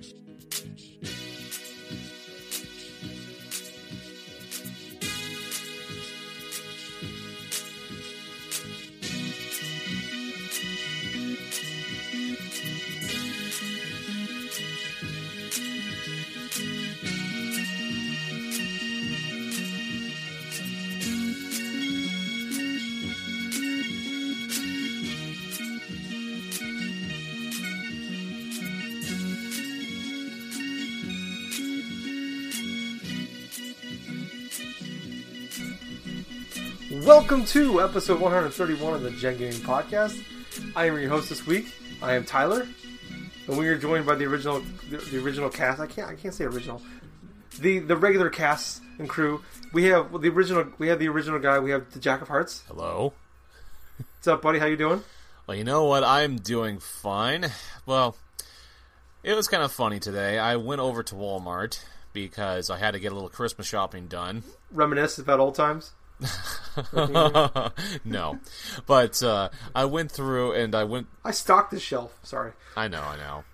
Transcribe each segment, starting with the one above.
Peace. Welcome to episode 131 of the Gen Gaming Podcast. I am your host this week. I am Tyler, and we are joined by the original, the, the original cast. I can't, I can't say original. The the regular cast and crew. We have the original. We have the original guy. We have the Jack of Hearts. Hello. What's up, buddy? How you doing? Well, you know what? I'm doing fine. Well, it was kind of funny today. I went over to Walmart because I had to get a little Christmas shopping done. Reminisce about old times. no, but uh, I went through and I went. I stocked this shelf. Sorry. I know, I know.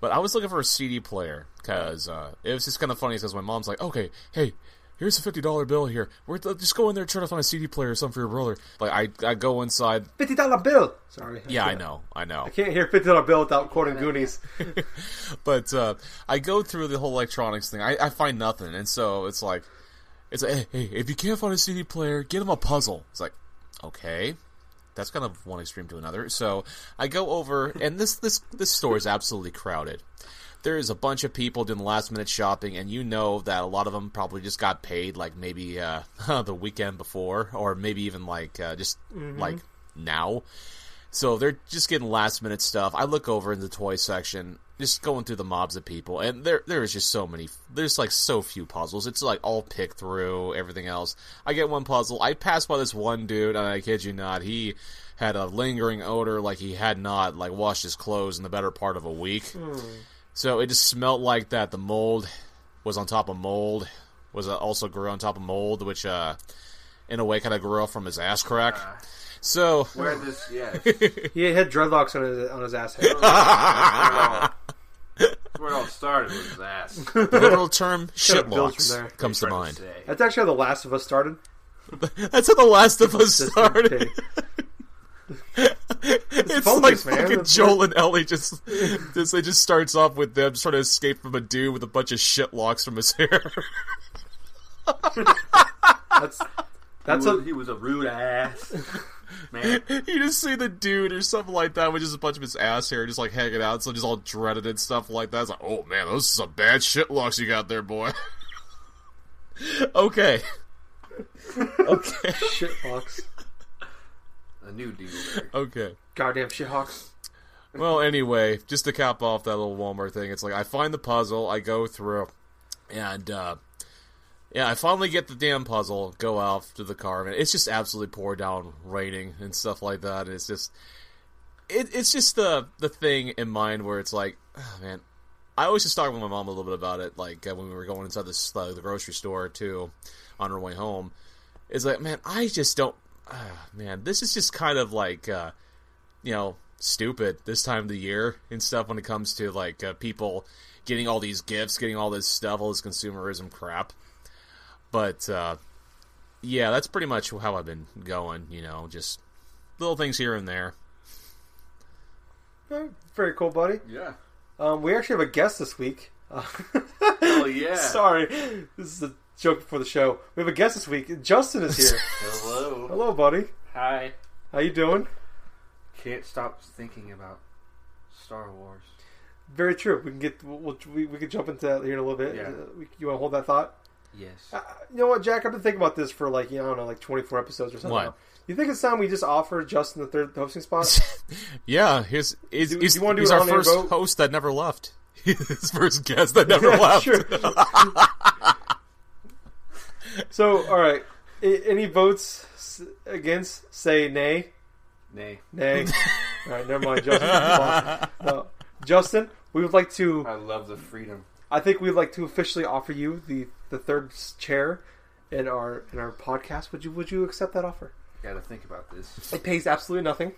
But I was looking for a CD player because uh, it was just kind of funny because my mom's like, "Okay, hey, here's a fifty dollar bill here. We're just go in there and try to find a CD player or something for your brother." Like I, I go inside. Fifty dollar bill. Sorry. Yeah, I know, I know. I can't hear fifty dollar bill without quoting Goonies. but uh, I go through the whole electronics thing. I, I find nothing, and so it's like, it's like, hey, hey, if you can't find a CD player, get him a puzzle. It's like, okay, that's kind of one extreme to another. So I go over, and this this this store is absolutely crowded. There is a bunch of people doing last minute shopping, and you know that a lot of them probably just got paid like maybe uh, the weekend before, or maybe even like uh, just like now. So they're just getting last minute stuff. I look over in the toy section, just going through the mobs of people, and there there is just so many. There's like so few puzzles. It's like all pick through everything else. I get one puzzle. I pass by this one dude, and I kid you not, he had a lingering odor like he had not like washed his clothes in the better part of a week. So it just smelled like that. The mold was on top of mold. Was uh, also grew on top of mold, which uh, in a way kind of grew up from his ass crack. So Where this, yeah, He had dreadlocks on his on his ass head. That's where it all started with his ass. the literal term Could've built shitlocks comes to mind. say. That's actually how The Last of Us started. That's how The Last of Us started. okay. It's focus, like man. fucking That's Joel and Ellie just, just it just starts off with them trying to escape from a dude with a bunch of shitlocks from his hair. That's that's he, a he was a rude ass man. you just see the dude or something like that with just a bunch of his ass hair just like hanging out, so just all dreaded and stuff like that. It's like, oh man, those are some bad shitlocks you got there, boy. okay. okay. shit hawks. A new dingleberry. Okay. Goddamn shit hawks. Well, anyway, just to cap off that little Walmart thing, it's like I find the puzzle, I go through, and uh, yeah, I finally get the damn puzzle, go out to the car, and it's just absolutely pour down raining and stuff like that. And it's just, it, it's just the the thing in mind where it's like, oh, man, I always just talk with my mom a little bit about it, like uh, when we were going inside this uh, the grocery store too, on our way home. It's like, man, I just don't, ah, man, this is just kind of like. Uh, you know stupid this time of the year and stuff when it comes to like uh, people getting all these gifts, getting all this stuff, all this consumerism crap. But uh, yeah, that's pretty much how I've been going. You know, just little things here and there. Very cool, buddy. Yeah. Um, we actually have a guest this week. Uh, Oh yeah. Sorry, this is a joke before the show. We have a guest this week. Justin is here. Hello. Hello, buddy. Hi. How you doing? Can't stop thinking about Star Wars. Very true. We can get we'll, we we can jump into that here in a little bit. Yeah. Uh, we, you want to hold that thought? Yes. Uh, you know what, Jack? I've been thinking about this for like you know, I don't know, like twenty four episodes or something. What? You think it's time we just offer Justin the third hosting spot? yeah, he's he's, Do- he's, do you wanna do he's our first vote? host that never left. his first guest that never Yeah, left. sure. so, all right. A- any votes against? Say nay. Nay. Nay. all right, never mind, Justin. No. Justin, we would like to. I love the freedom. I think we'd like to officially offer you the the third chair in our in our podcast. Would you Would you accept that offer? Got to think about this. It pays absolutely nothing.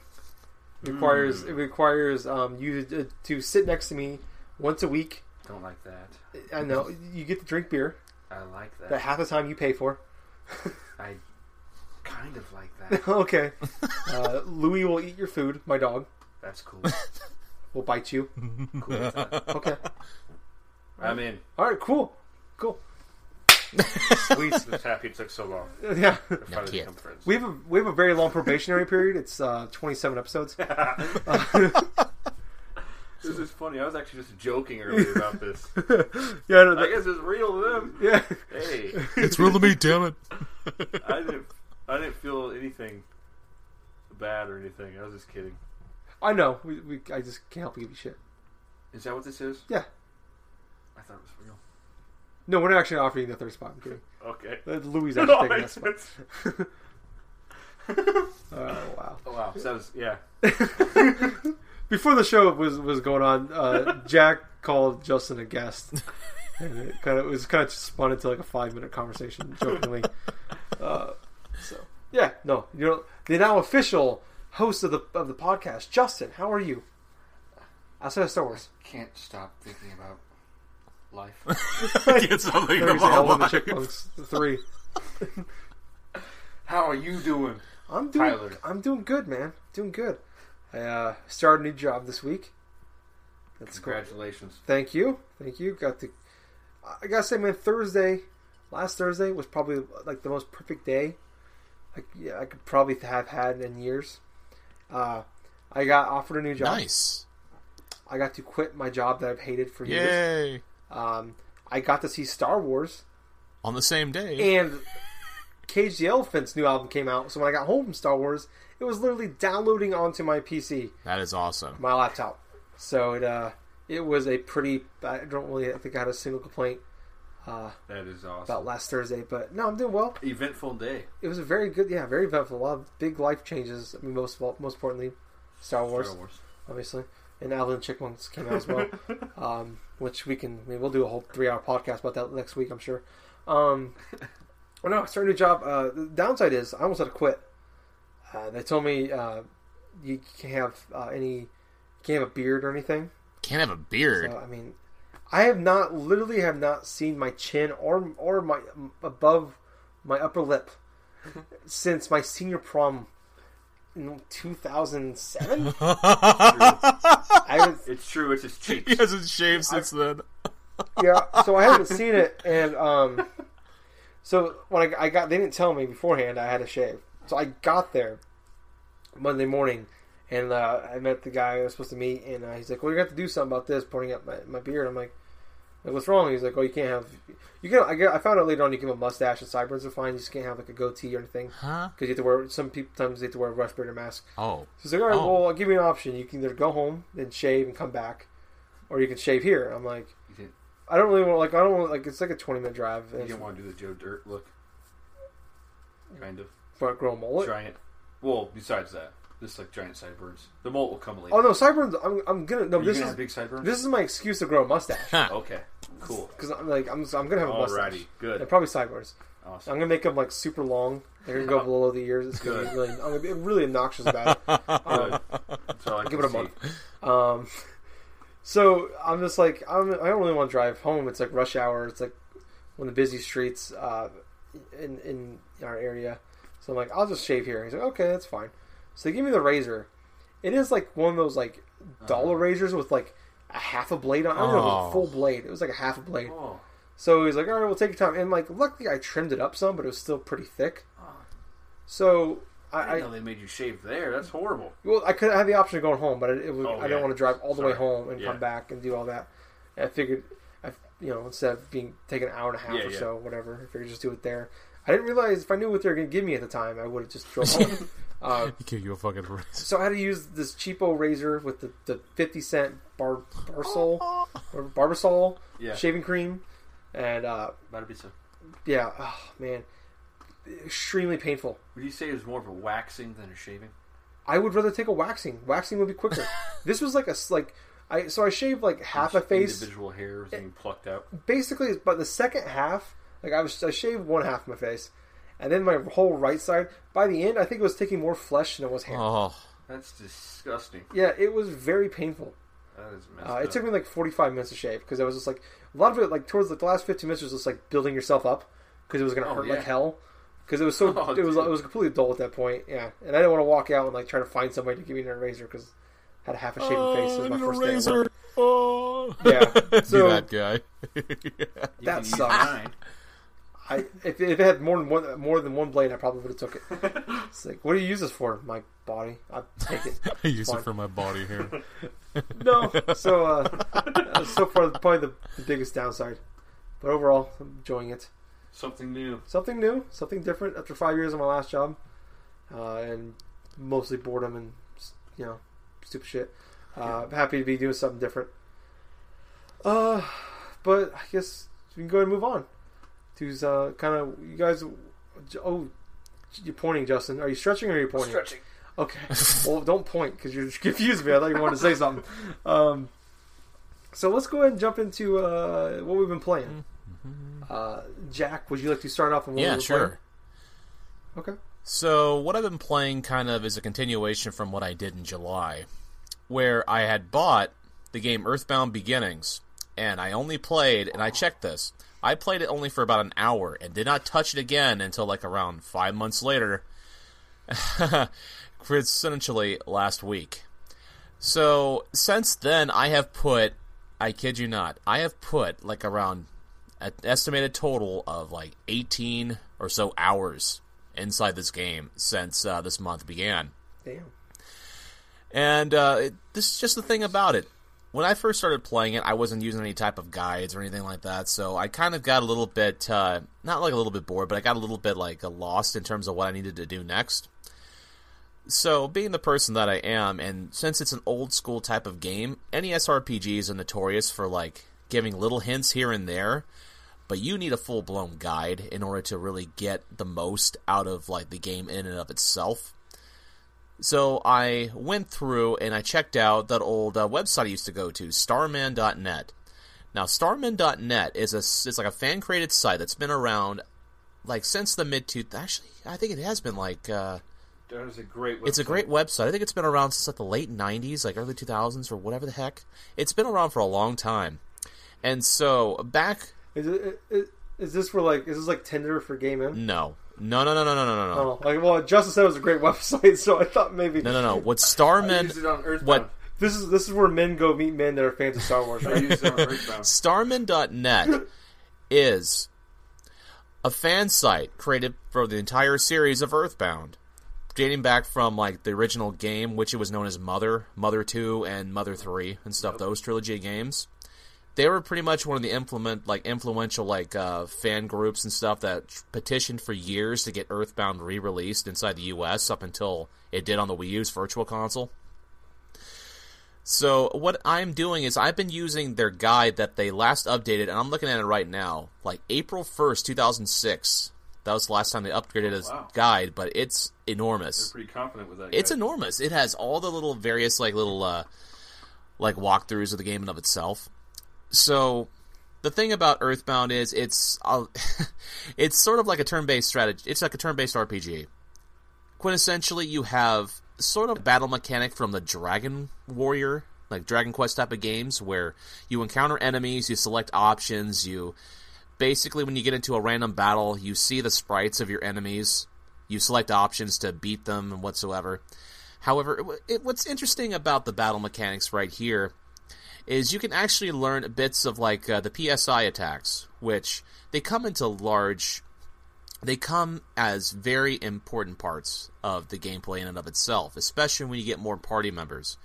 It requires it requires um, you to, to sit next to me once a week. Don't like that. I know you get to drink beer I like that. that half the time you pay for. I kind of like that. okay. Uh, Louis will eat your food. My dog That's cool. will bite you. cool. Okay. I'm in. All right. Cool. Cool. Sweet. Just happy it took so long. Yeah. to finally become friends. We have a we have a very long probationary period. It's uh, 27 episodes. This is funny. I was actually just joking earlier about this. yeah. no, I the- guess it's real to them. yeah. Hey, It's real to me, damn it. I didn't. I didn't feel anything bad or anything. I was just kidding. I know. We, we I just can't help but give you shit. Is that what this is? Yeah. I thought it was real. No, we're not actually offering the third spot. I'm kidding. Okay. Uh, Louis is No, actually taking that makes spot. Oh wow. Oh, wow. So that was yeah. Before the show was was going on, uh, Jack called Justin a guest, and it kind of it was kind of spun into like a five minute conversation, jokingly. Uh, so yeah, no, you're the now official host of the of the podcast, Justin. How are you? Outside of Star Wars, Can't stop thinking about life. Get something There's about Hell in the life. Chipmunks three. How are you doing? I'm doing Tyler. I'm doing good, man. Doing good. I uh, started a new job this week. That's cool. Congratulations. Thank you, thank you. Got the. I gotta say, man, Thursday, last Thursday was probably like the most perfect day. Like, yeah, I could probably have had in years. Uh, I got offered a new job. Nice. I got to quit my job that I've hated for years. Yay. Um, I got to see Star Wars On the same day. and Cage the Elephant's new album came out. So when I got home from Star Wars, it was literally downloading onto my PC, That is awesome. my laptop. So it uh, it was a pretty. I don't really I think I had a single complaint uh, That is awesome. about last Thursday, but no, I'm doing well. Eventful day. It was a very good, yeah, very eventful. A lot of big life changes. I mean, most of all, most importantly, Star Wars, Star Wars. obviously, and Alvin and Chipmunks came out as well. um, which we can, I mean, we'll do a whole three-hour podcast about that next week, I'm sure. Um, well, no, I started a new job. Uh, the downside is I almost had to quit. Uh, they told me uh, you can't have uh, any, you can't have a beard or anything. Can't have a beard. So I mean, I have not literally have not seen my chin or or my above my upper lip since my senior prom in 2007. I haven't, It's true. It's just cheeks. he hasn't shaved since then. yeah, so I haven't seen it, and um, so when I, I got, they didn't tell me beforehand I had to shave. So I got there Monday morning, and uh, I met the guy I was supposed to meet, and uh, he's like, "Well, you're gonna have to do something about this." Pointing at my, my beard, I'm like, like, "What's wrong?" He's like, "Oh, you can't have, you can." I, get, I found out later on you can have a mustache and sideburns are fine. You just can't have like a goatee or anything Huh? because you have to wear. Some people sometimes they have to wear a respirator mask. Oh. So he's like, "All right, Oh. well, I'll give you an option. You can either go home and shave and come back, or you can shave here." I'm like. I don't really want like I don't want like it's like a twenty minute drive. you And didn't want to do the Joe Dirt look. Kind of. for a grow a mullet. Giant. Well, besides that, just like giant sideburns. The molt will come later. Oh no, sideburns! I'm, I'm gonna no. Are you This gonna is have big sideburns? this is my excuse to grow a mustache Okay. Cool. because I'm like I'm I'm gonna have a mustache. Alrighty. Good. Yeah, probably sideburns. Awesome. I'm Awesome. gonna make them like super long. They're gonna go below the ears. It's gonna be Good. really I'm gonna be really obnoxious about it. Um, Good. That's all I give can it a see. month. Um, so I'm just like I'm, I don't really want to drive home. It's like rush hour. It's like one of the busy streets uh, in in our area. So I'm like, I'll just shave here. He's like, okay, that's fine. So they give me the razor. It is like one of those like uh-huh. dollar razors with like a half a blade on. I don't know if it was Oh. a full oh. blade. It was like a half a blade. Oh. So he's like, all right, we'll take your time. And like, luckily I trimmed it up some, but it was still pretty thick. Oh. So I I, didn't know they made you shave there. That's horrible. well, I could have the option of going home, but it, it was, Oh, I didn't want to drive all the way Sorry. home and Yeah. come back and do all that. And I figured, I, you know, instead of being taking an hour and a half Yeah, or yeah. so, whatever, I figured just do it there. I didn't realize if I knew what they were going to give me at the time, I would have just drove home. Uh, He gave you a fucking razor. so I had to use this cheapo razor with the, the fifty cent bar Barsol or Barbasol Yeah. shaving cream, and uh, Better be so. yeah, oh man, extremely painful. Would you say it was more of a waxing than a shaving? I would rather take a waxing. Waxing would be quicker. this was like a like I so I shaved like half a face. Individual hairs being plucked out. Basically, but the second half, like I was I shaved one half of my face, and then my whole right side. By the end, I think it was taking more flesh than it was hair. Oh. That's disgusting. Yeah, it was very painful. That is messed Uh, up. it took me like 45 minutes to shave because I was just like a lot of it like towards like, the last 15 minutes was just like building yourself up because it was gonna Oh, hurt yeah. like hell because it was so Oh, it was dude. it was completely dull at that point. Yeah, and I didn't want to walk out and like try to find somebody to give me an razor because I had a half a shaven face. It was my first day. at work. Oh. Yeah, Be so that guy. You that can sucks. Mine. I if, if it had more than one more than one blade, I probably would have took it. It's like, what do you use this for? My body. I'll take it. I use Fine. it for my body here. No. So uh, uh, so far probably the, the biggest downside, but overall I'm enjoying it. Something new. Something new, something different after five years of my last job, uh, and mostly boredom and you know stupid shit. Uh, I'm happy to be doing something different. Uh, but I guess we can go ahead and move on. To uh, kind of you guys. Oh, you're pointing, Justin. Are you stretching or are you pointing? Stretching. Okay. well, don't point because you're confused me. I thought you wanted to say something. Um, so let's go ahead and jump into uh, what we've been playing. Uh, Jack, would you like to start off on what yeah, we've sure. playing? Okay. So what I've been playing kind of is a continuation from what I did in July, where I had bought the game Earthbound Beginnings, and I only played, and I checked this, I played it only for about an hour and did not touch it again until like around five months later, essentially last week. So since then, I have put, I kid you not, I have put like around an estimated total of like 18 or so hours inside this game since uh, this month began. Damn. And uh, it, this is just the thing about it. When I first started playing it, I wasn't using any type of guides or anything like that, so I kind of got a little bit, uh, not like a little bit bored, but I got a little bit like lost in terms of what I needed to do next. So, being the person that I am, and since it's an old school type of game, NES RPGs are notorious for like giving little hints here and there, but you need a full blown guide in order to really get the most out of like the game in and of itself. So I went through and I checked out that old uh, website I used to go to, Starmen.net. Now, Starmen.net is a it's like a fan created site that's been around like since the mid two. Actually, I think it has been like uh, That is a great. Website. it's a great website. I think it's been around since like the late '90s, like early 2000s or whatever the heck. It's been around for a long time. And so back, Is it? Is, is this for like? Is this like Tinder for gay men? no, no, no, no, no, no, no, no. Oh, like, well, Justin said it was a great website, so I thought maybe. No, no, no. What Starman? What this is this is where men go meet men that are fans of Star Wars. Right? Starmen.net is a fan site created for the entire series of Earthbound, dating back from like the original game, which it was known as Mother, Mother Two, and Mother Three, and stuff. Yep. Those trilogy games. They were pretty much one of the implement like influential like uh, fan groups and stuff that petitioned for years to get Earthbound re-released inside the U.S. up until it did on the Wii U's Virtual Console. So what I'm doing is I've been using their guide that they last updated, and I'm looking at it right now, like April 1st, 2006. That was the last time they upgraded this wow. guide, but it's enormous. They're pretty confident with that. It's guy. enormous. It has all the little various like little uh, like walkthroughs of the game and of itself. So the thing about Earthbound is it's it's sort of like a turn-based strategy. It's like a turn-based RPG. Quintessentially, you have sort of battle mechanic from the Dragon Warrior, like Dragon Quest type of games, where you encounter enemies, you select options, you basically when you get into a random battle, you see the sprites of your enemies, you select options to beat them and whatsoever. However, it, it, what's interesting about the battle mechanics right here is you can actually learn bits of like uh, the PSI attacks, which they come into large. They come as very important parts of the gameplay in and of itself, especially when you get more party members.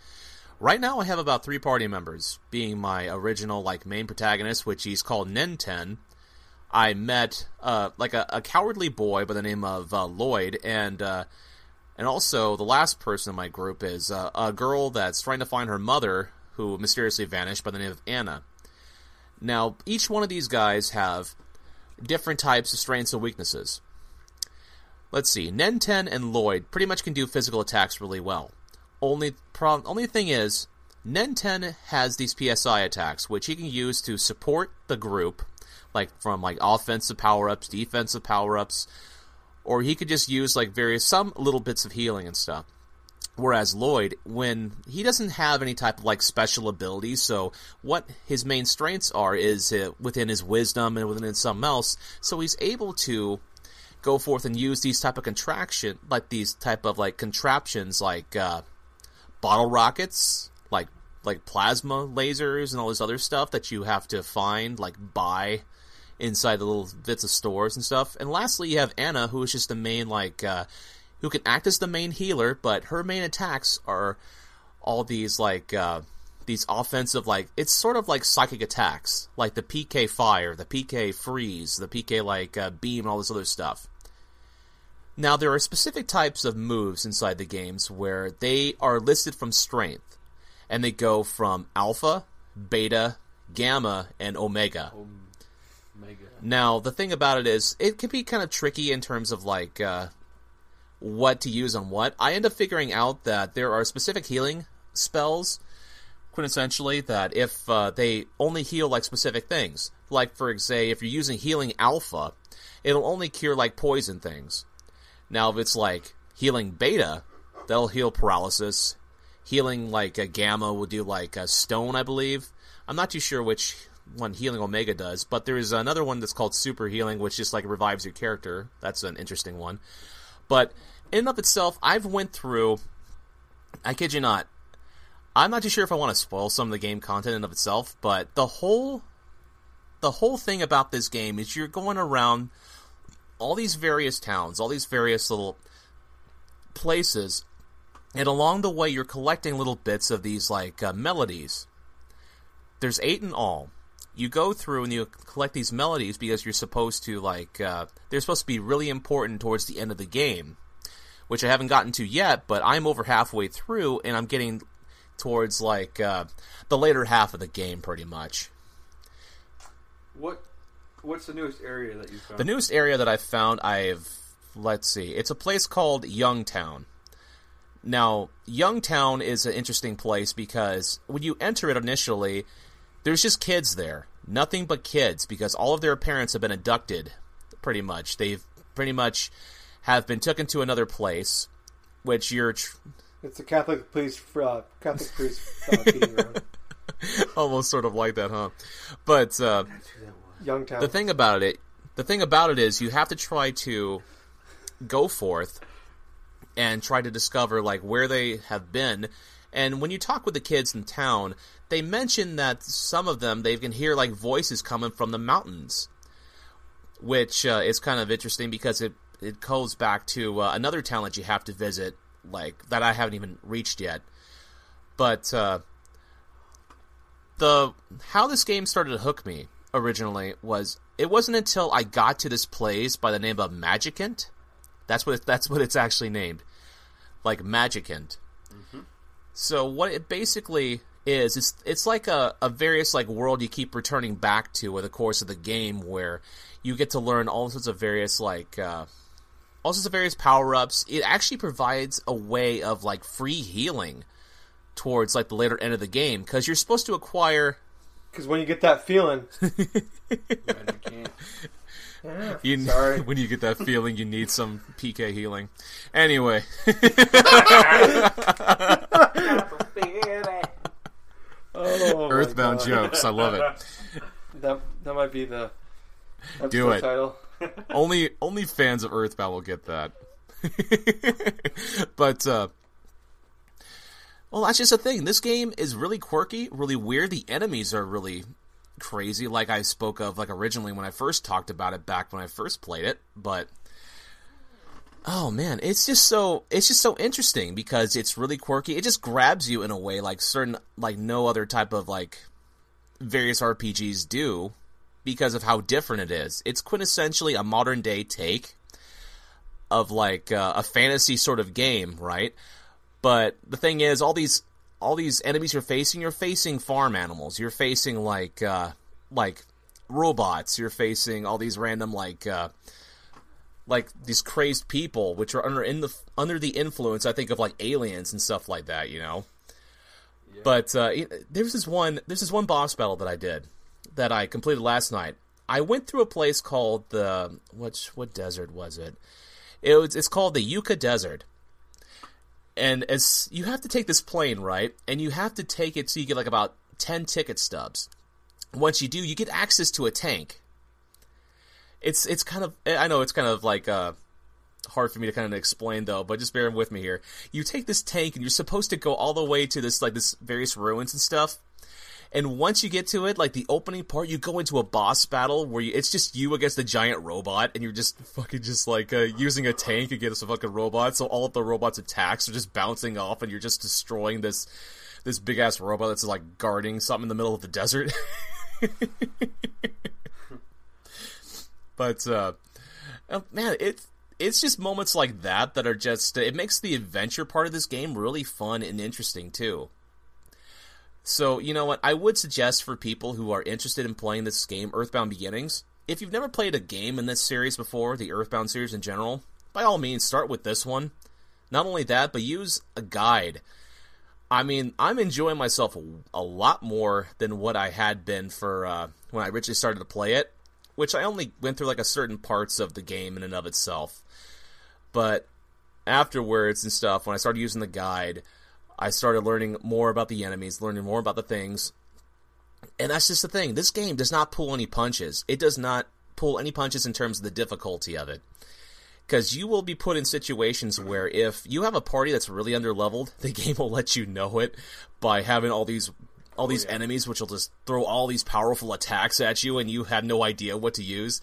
Right now, I have about three party members, being my original like main protagonist, which he's called Ninten. I met uh, like a, a cowardly boy by the name of uh, Lloyd, and uh, and also the last person in my group is uh, a girl that's trying to find her mother, who mysteriously vanished by the name of Anna. Now, each one of these guys have different types of strengths and weaknesses. Let's see, Ninten and Lloyd pretty much can do physical attacks really well. Only problem, only thing is, Ninten has these PSI attacks, which he can use to support the group, like from like offensive power ups, defensive power ups, or he could just use like various some little bits of healing and stuff. Whereas Lloyd, when he doesn't have any type of like special abilities, so what his main strengths are is uh, within his wisdom and within something else. So he's able to go forth and use these type of contraction, like these type of like contraptions, like uh, bottle rockets, like like plasma lasers and all this other stuff that you have to find, like buy inside the little bits of stores and stuff. And lastly, you have Anna, who is just the main like. Uh, who can act as the main healer, but her main attacks are all these like uh, these offensive like it's sort of like psychic attacks, like the PK fire, the PK freeze, the PK like uh, beam, and all this other stuff. Now there are specific types of moves inside the games where they are listed from strength, and they go from alpha, beta, gamma, and omega. Mega. Now, the thing about it is, it can be kind of tricky in terms of like uh, what to use on what. I end up figuring out that there are specific healing spells, quintessentially, that if uh, they only heal like specific things, like for example, if you're using healing alpha, it'll only cure like poison things. Now, if it's like healing beta, that'll heal paralysis. Healing like a gamma will do like a stone, I believe. I'm not too sure which one healing omega does, but there's another one that's called super healing, which just like revives your character. That's an interesting one. But in and of itself, I've went through. I kid you not. I'm not too sure if I want to spoil some of the game content in of itself, but the whole the whole thing about this game is you're going around all these various towns, all these various little places, and along the way you're collecting little bits of these like uh, melodies. There's eight in all. You go through and you collect these melodies because you're supposed to like uh, they're supposed to be really important towards the end of the game, which I haven't gotten to yet. But I'm over halfway through and I'm getting towards like uh, the later half of the game, pretty much. What What's the newest area that you found? The newest area that I've found, I've let's see, it's a place called Youngtown. Now, Youngtown is an interesting place because when you enter it initially, there's just kids there, nothing but kids, because all of their parents have been abducted. Pretty much, they've pretty much have been taken to another place, which you're tr- It's a Catholic priest, uh, Catholic priest uh, almost sort of like that, huh? But uh, Youngtown. the thing about it the thing about it is you have to try to go forth and try to discover like where they have been and when you talk with the kids in town they mention that some of them they can hear like voices coming from the mountains which uh, is kind of interesting because it it goes back to uh, another town that you have to visit like that I haven't even reached yet but uh, the how this game started to hook me originally was it wasn't until I got to this place by the name of Magicant. That's what it, that's what it's actually named, like Magicant. So what it basically is, it's it's like a, a various like world you keep returning back to over the course of the game, where you get to learn all sorts of various like uh, all sorts of various power ups. It actually provides a way of like free healing towards like the later end of the game because you're supposed to acquire Because when you get that feeling, Man, you can't. You, Sorry. when you get that feeling, you need some PK healing. Anyway, oh, Earthbound jokes. I love it. That that might be the Do it. title. Only only fans of Earthbound will get that. but uh, well, that's just a thing. This game is really quirky, really weird. The enemies are really crazy, like I spoke of like originally when I first talked about it back when I first played it. But oh man, it's just so it's just so interesting because it's really quirky. It just grabs you in a way like certain like no other type of like various RPGs do because of how different it is. It's quintessentially a modern day take of like uh, a fantasy sort of game, right? But the thing is, all these all these enemies you're facing, you're facing farm animals. You're facing like uh, like robots. You're facing all these random like uh, like these crazed people, which are under in the under the influence, I think, of like aliens and stuff like that. You know. But uh, there's this one there's this one boss battle that I did that I completed last night. I went through a place called the what what desert was it? It was it's called the Yucca Desert. and as you have to take this plane right, and you have to take it so you get like about ten ticket stubs. Once you do, you get access to a tank. It's it's kind of I know it's kind of like uh, hard for me to kind of explain though, but just bear with me here. You take this tank and you're supposed to go all the way to this like this various ruins and stuff. And once you get to it, like the opening part, you go into a boss battle where you, it's just you against the giant robot, and you're just fucking just like uh, using a tank against a fucking robot. So all of the robot's attacks are just bouncing off, and you're just destroying this this big ass robot that's like guarding something in the middle of the desert. but uh, oh, man, it's it's just moments like that that are just it makes the adventure part of this game really fun and interesting too. So, you know what? I would suggest for people who are interested in playing this game, Earthbound Beginnings, if you've never played a game in this series before, the Earthbound series in general, by all means, start with this one. Not only that, but use a guide. I mean, I'm enjoying myself a, lot more than what I had been for uh, when I originally started to play it, which I only went through like a certain parts of the game in and of itself. But afterwards and stuff, when I started using the guide, I started learning more about the enemies, learning more about the things. And that's just the thing. This game does not pull any punches. It does not pull any punches in terms of the difficulty of it. Because you will be put in situations where if you have a party that's really underleveled, the game will let you know it by having all these all these oh, yeah. enemies which will just throw all these powerful attacks at you and you have no idea what to use.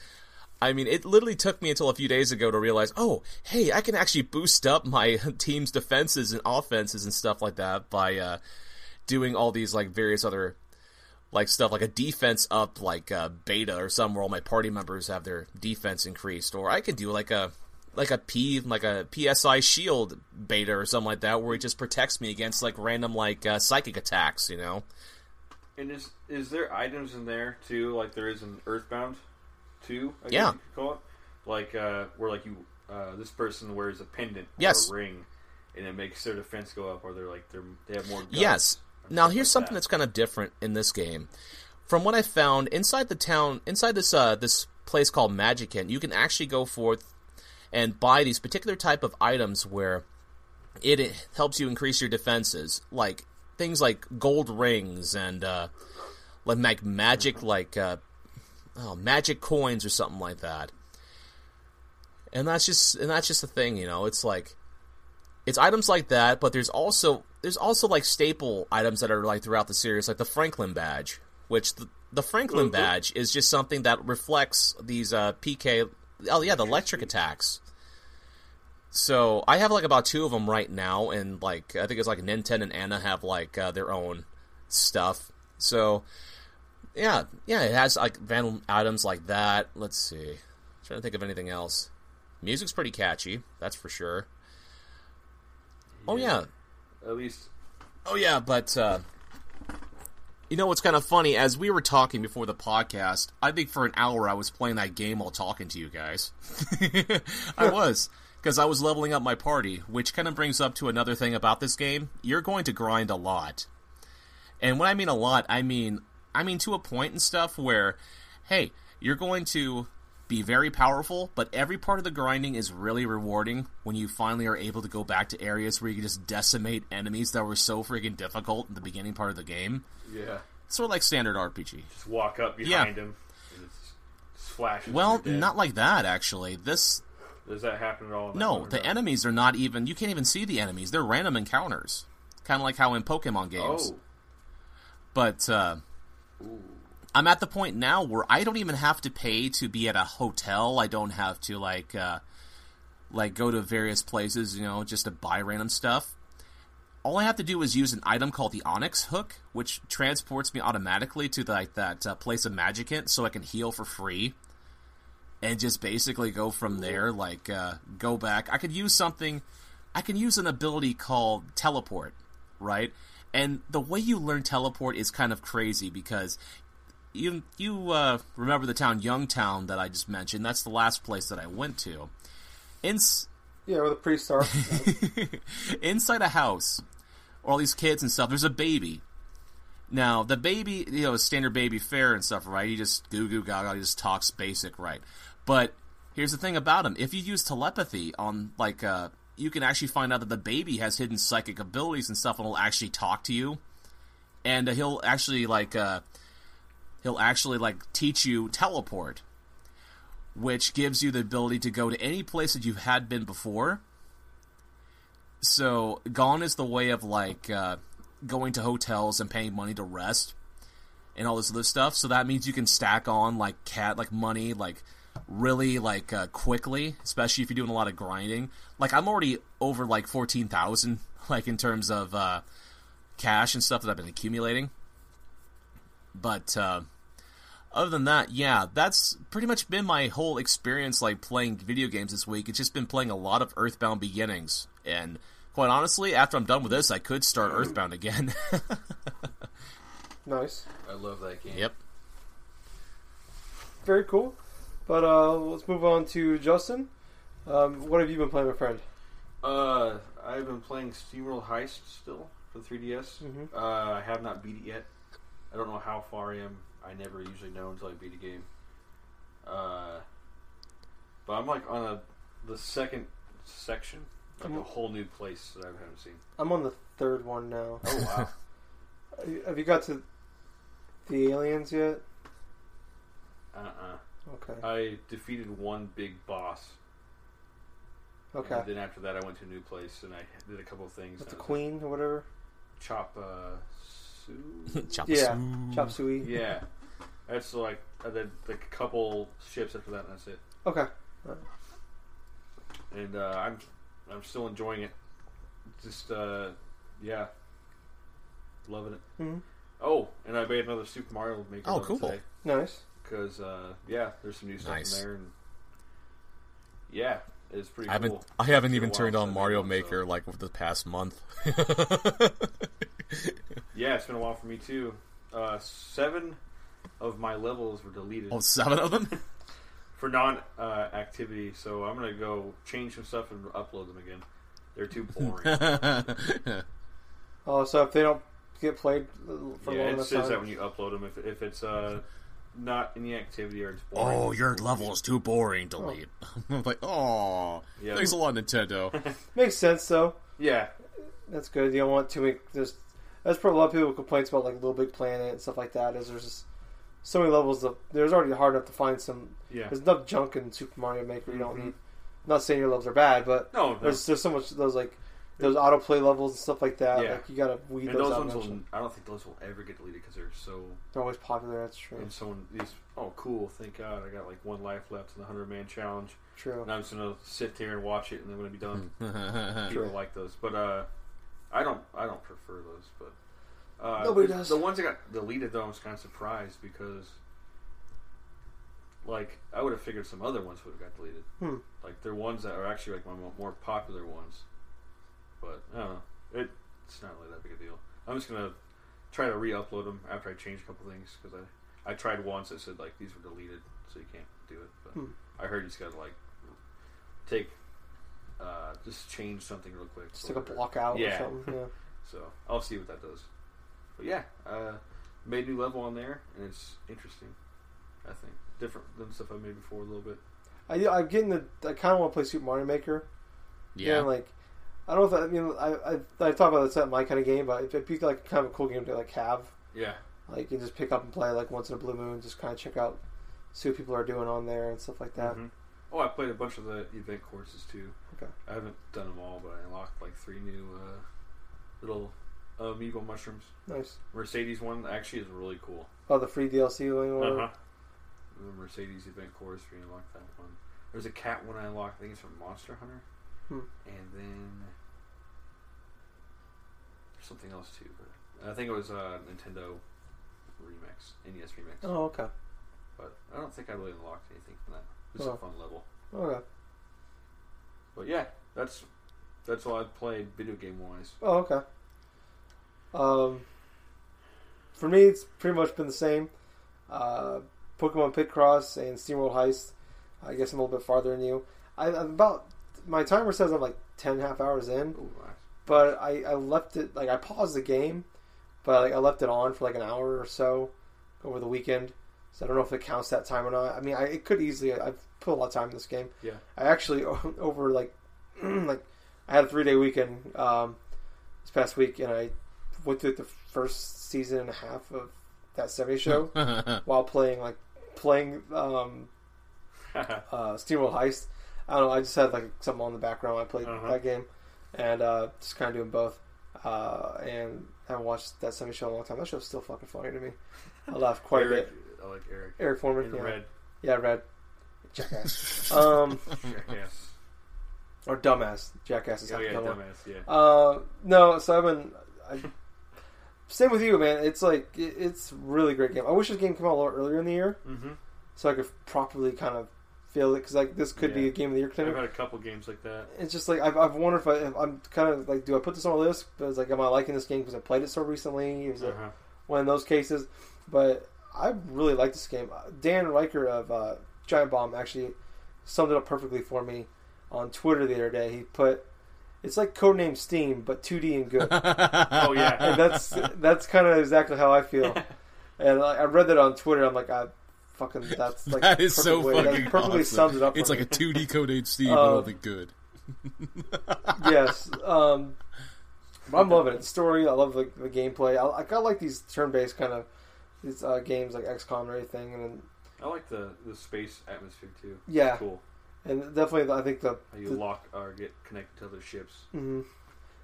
I mean, it literally took me until a few days ago to realize, oh, hey, I can actually boost up my team's defenses and offenses and stuff like that by uh, doing all these like various other like stuff like a defense up like uh, beta or something where all my party members have their defense increased, or I could do like a like a P like a PSI shield beta or something like that where it just protects me against like random like uh, psychic attacks, you know. And is is there items in there too, like there is in Earthbound? too. I yeah. you could call it like uh, where like you uh, this person wears a pendant yes. or a ring, and it makes their defense go up, or they're like they're they have more. yes. Now here's like something that. that's kind of different in this game. From what I found inside the town, inside this uh, this place called Magicant, you can actually go forth and buy these particular type of items where it, helps you increase your defenses, like things like gold rings and uh, like magic like uh, oh, magic coins or something like that. And that's just and that's just the thing, you know. It's like it's items like that, but there's also there's also like staple items that are like throughout the series, like the Franklin badge, which the, the Franklin mm-hmm. badge is just something that reflects these uh, PK. Oh yeah, the electric attacks. So I have like about two of them right now, and like I think it's like Nintendo and Anna have like uh, their own stuff. So yeah, yeah, it has like Van items like that. Let's see. I'm trying to think of anything else. Music's pretty catchy, that's for sure. Oh, yeah. Oh yeah. At least Oh yeah, but uh you know what's kind of funny? As we were talking before the podcast, I think for an hour I was playing that game while talking to you guys. I was because I was leveling up my party, which kind of brings up to another thing about this game. You're going to grind a lot. And when I mean a lot, I mean I mean, to a point and stuff where, hey, you're going to be very powerful, but every part of the grinding is really rewarding when you finally are able to go back to areas where you can just decimate enemies that were so freaking difficult in the beginning part of the game. Yeah. Sort of like standard RPG. Just walk up behind yeah. him and flash. Well, not like that, actually. This. Does that happen at all? No, the enemies are not even. You can't even see the enemies. They're random encounters. Kind of like how in Pokemon games. Oh. But, uh, I'm at the point now where I don't even have to pay to be at a hotel. I don't have to like uh, like go to various places, you know, just to buy random stuff. All I have to do is use an item called the Onyx Hook, which transports me automatically to the, like that uh, place of Magicant, so I can heal for free, and just basically go from there. Like uh, go back. I could use something. I can use an ability called Teleport, right? And the way you learn teleport is kind of crazy because you you uh, remember the town Youngtown that I just mentioned. That's the last place that I went to. In yeah, where the priests are. Inside a house, all these kids and stuff. There's a baby. Now the baby, you know, standard baby fare and stuff, right? He just goo goo gaga, he just talks basic, right? But here's the thing about him: if you use telepathy on like uh, you can actually find out that the baby has hidden psychic abilities and stuff, and will actually talk to you, and uh, he'll actually like uh, he'll actually like teach you teleport, which gives you the ability to go to any place that you had been before. So gone is the way of like uh, going to hotels and paying money to rest and all this other stuff. So that means you can stack on like cat like money like really like uh, quickly, especially if you're doing a lot of grinding. Like I'm already over like fourteen thousand like in terms of uh, cash and stuff that I've been accumulating. But uh, other than that, yeah, that's pretty much been my whole experience like playing video games this week. It's just been playing a lot of Earthbound Beginnings, and quite honestly, after I'm done with this, I could start Earthbound again. Nice. I love that game. yep. Very cool. But uh, let's move on to Justin. Um, what have you been playing, my friend? Uh, I've been playing SteamWorld Heist still for the 3DS. Mhm. Uh, I have not beat it yet. I don't know how far I am. I never usually know until I beat a game. Uh, but I'm like on a the second section, like a Mhm. whole new place that I haven't seen. I'm on the third one now. Oh wow! Have you got to the aliens yet? uh-uh. Okay. I defeated one big boss. Okay. And then after that, I went to a new place and I did a couple of things. With the and I was queen or whatever. Chop uh, Sue. Chop Yeah. suey. Chop Suey. yeah, that's like I did like a couple ships after that, and that's it. Okay. And uh, I'm I'm still enjoying it. Just uh, yeah, loving it. Mhm. Oh, and I made another Super Mario Maker. Oh, cool. Today Nice. because uh, yeah, there's some new stuff Nice. in there, and yeah, it's pretty I haven't cool. I haven't even turned on Mario Maker so- like over the past month. Yeah, it's been a while for me too. Uh, seven of my levels were deleted oh, seven of them. for non uh, activity, so I'm gonna go change some stuff and upload them again. They're too boring. Oh, so if they don't get played for yeah, long it says time. that when you upload them. If, if it's uh, not in the activity or it's boring. oh, your level is too boring. Delete. I'm like, oh, Yeah. thanks a lot, Nintendo. Makes sense though. Yeah, That's good. You don't want too many. There's that's probably a lot of people complaints about like Little Big Planet and stuff like that. Is there's just so many levels. Of, there's already hard enough to find some. yeah. There's enough junk in Super Mario Maker. You don't Mhm. need. I'm not saying your levels are bad, but No, no. there's there's so much those like those autoplay levels and stuff like that. Yeah. Like you gotta weed and those, those out. ones will. I don't think those will ever get deleted because they're so. They're always popular. That's true. And someone these. Oh, cool! Thank God, I got like one life left in the hundred man challenge, True. and I'm just gonna sit here and watch it, and then when it be done, people like those. But uh, I don't. I don't prefer those. But uh, Nobody the, does. The ones that got deleted, though, I was kind of surprised because, like, I would have figured some other ones would have got deleted. Hmm. Like, they're ones that are actually like my more popular ones. But I don't know. It, it's not really that big a deal. I'm just gonna try to re-upload them after I change a couple things because I I tried once. It said like these were deleted, so you can't do it. But Hmm. I heard you just gotta like take uh, just change something real quick. Just or take a block out Yeah. or something. Yeah. So I'll see what that does. But yeah, uh, made a new level on there, and it's interesting. I think different than stuff I made before a little bit. I, I'm getting the. I kind of want to play Super Mario Maker. yeah. like I don't know if I, I mean I I, I talk about this at my kind of game, but it'd be like kind of a cool game to like have. Yeah, Like you can just pick up and play like once in a blue moon, just kind of check out, see what people are doing on there and stuff like that. Mhm. Oh, I played a bunch of the event courses too. Okay. I haven't done them all, but I unlocked like three new uh, little amiibo mushrooms. Nice. Mercedes one actually is really cool. Oh, the free DLC one. Uh-huh. The Mercedes event course, we unlocked that one. There's a cat one I unlocked. I think it's from Monster Hunter. Hmm. And then there's something else too. But I think it was uh, Nintendo Remix, NES Remix. Oh, okay. But I don't think I really unlocked anything from that. Just Oh. a fun level. Okay. But yeah, that's that's all I've played video game wise. Oh, okay. Um, for me, it's pretty much been the same. Uh, Pokemon Picross and SteamWorld Heist. I guess I'm a little bit farther than you. I, I'm about my timer says I'm like 10 half hours in, Oh, nice. but I, I left it like I paused the game, but like, I left it on for like an hour or so over the weekend. So I don't know if it counts that time or not. I mean, I, it could easily. I've put a lot of time in this game. Yeah. I actually over like like I had a three day weekend um, this past week, and I went through the first season and a half of that 70 show while playing like playing um, uh, SteamWorld Heist. I don't know. I just had like something on the background. I played Uh-huh. that game, and uh, just kind of doing both. Uh, and I haven't watched that 70 show in a long time. That show's still fucking funny to me. I laughed quite a bit. I like Eric. Eric Forman, In yeah, red. yeah, red jackass, um, Jackass. or dumbass jackass is Oh how yeah, you call him. dumbass. Yeah. Uh, no, so I've been. I, same with you, man. It's like it, it's a really great game. I wish this game came out a little earlier in the year Mm-hmm. so I could properly kind of feel it because like this could be Yeah. a game of the year I've contender. had a couple games like that. It's just like I've, I've wondered if, I, if I'm kind of like, do I put this on a list? But it's like, am I liking this game because I played it so recently? Is it Uh-huh. one of those cases? But I really like this game. Dan Ryckert of uh, Giant Bomb actually summed it up perfectly for me on Twitter the other day. He put, "It's like codename Steam, but 2D and good." Oh yeah. and that's that's kind of exactly how I feel. And I, I read that on Twitter. I'm like, I fucking that's like that is so way- that perfectly awesome. sums it up. It's like a 2D code Steve, Uh, but only good. yes. Um, I'm loving it. The story, I love the, the gameplay. I, kind of like these turn-based kind of these uh, games like XCOM and everything, and then, I like the the space atmosphere too. yeah, Cool. and definitely I think the How you The- lock or get connected to other ships. mhm.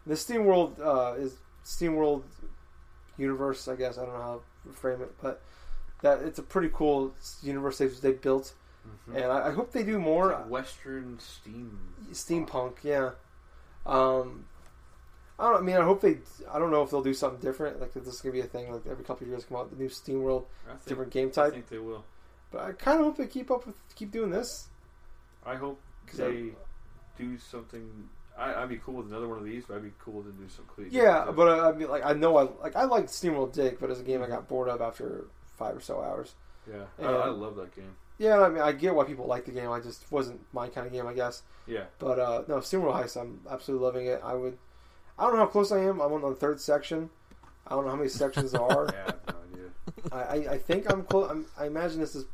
the SteamWorld uh, is SteamWorld universe. I guess I don't know how to frame it, but that it's a pretty cool universe they, they built, Mm-hmm. and I, I hope they do more. Western steam. steampunk yeah um i don't I mean i hope they i don't know if they'll do something different like if this is gonna be a thing like every couple of years come out the new steam world think, different game type. I think they will. But i kind of hope they keep up with keep doing this I hope they do something. I, I'd be cool with another one of these, but I'd be cool to do some clean. yeah but uh, i mean like i know i like i like SteamWorld Dig but as a game i got bored of after five or so hours yeah, Yeah. I, I love that game. yeah i mean i get why people like the game i just wasn't my kind of game i guess Yeah, but uh no SteamWorld Heist i'm absolutely loving it i would i don't know how close i am i'm on the third section i don't know how many sections there are yeah, I have no idea. I, I, I think I'm close. I imagine this is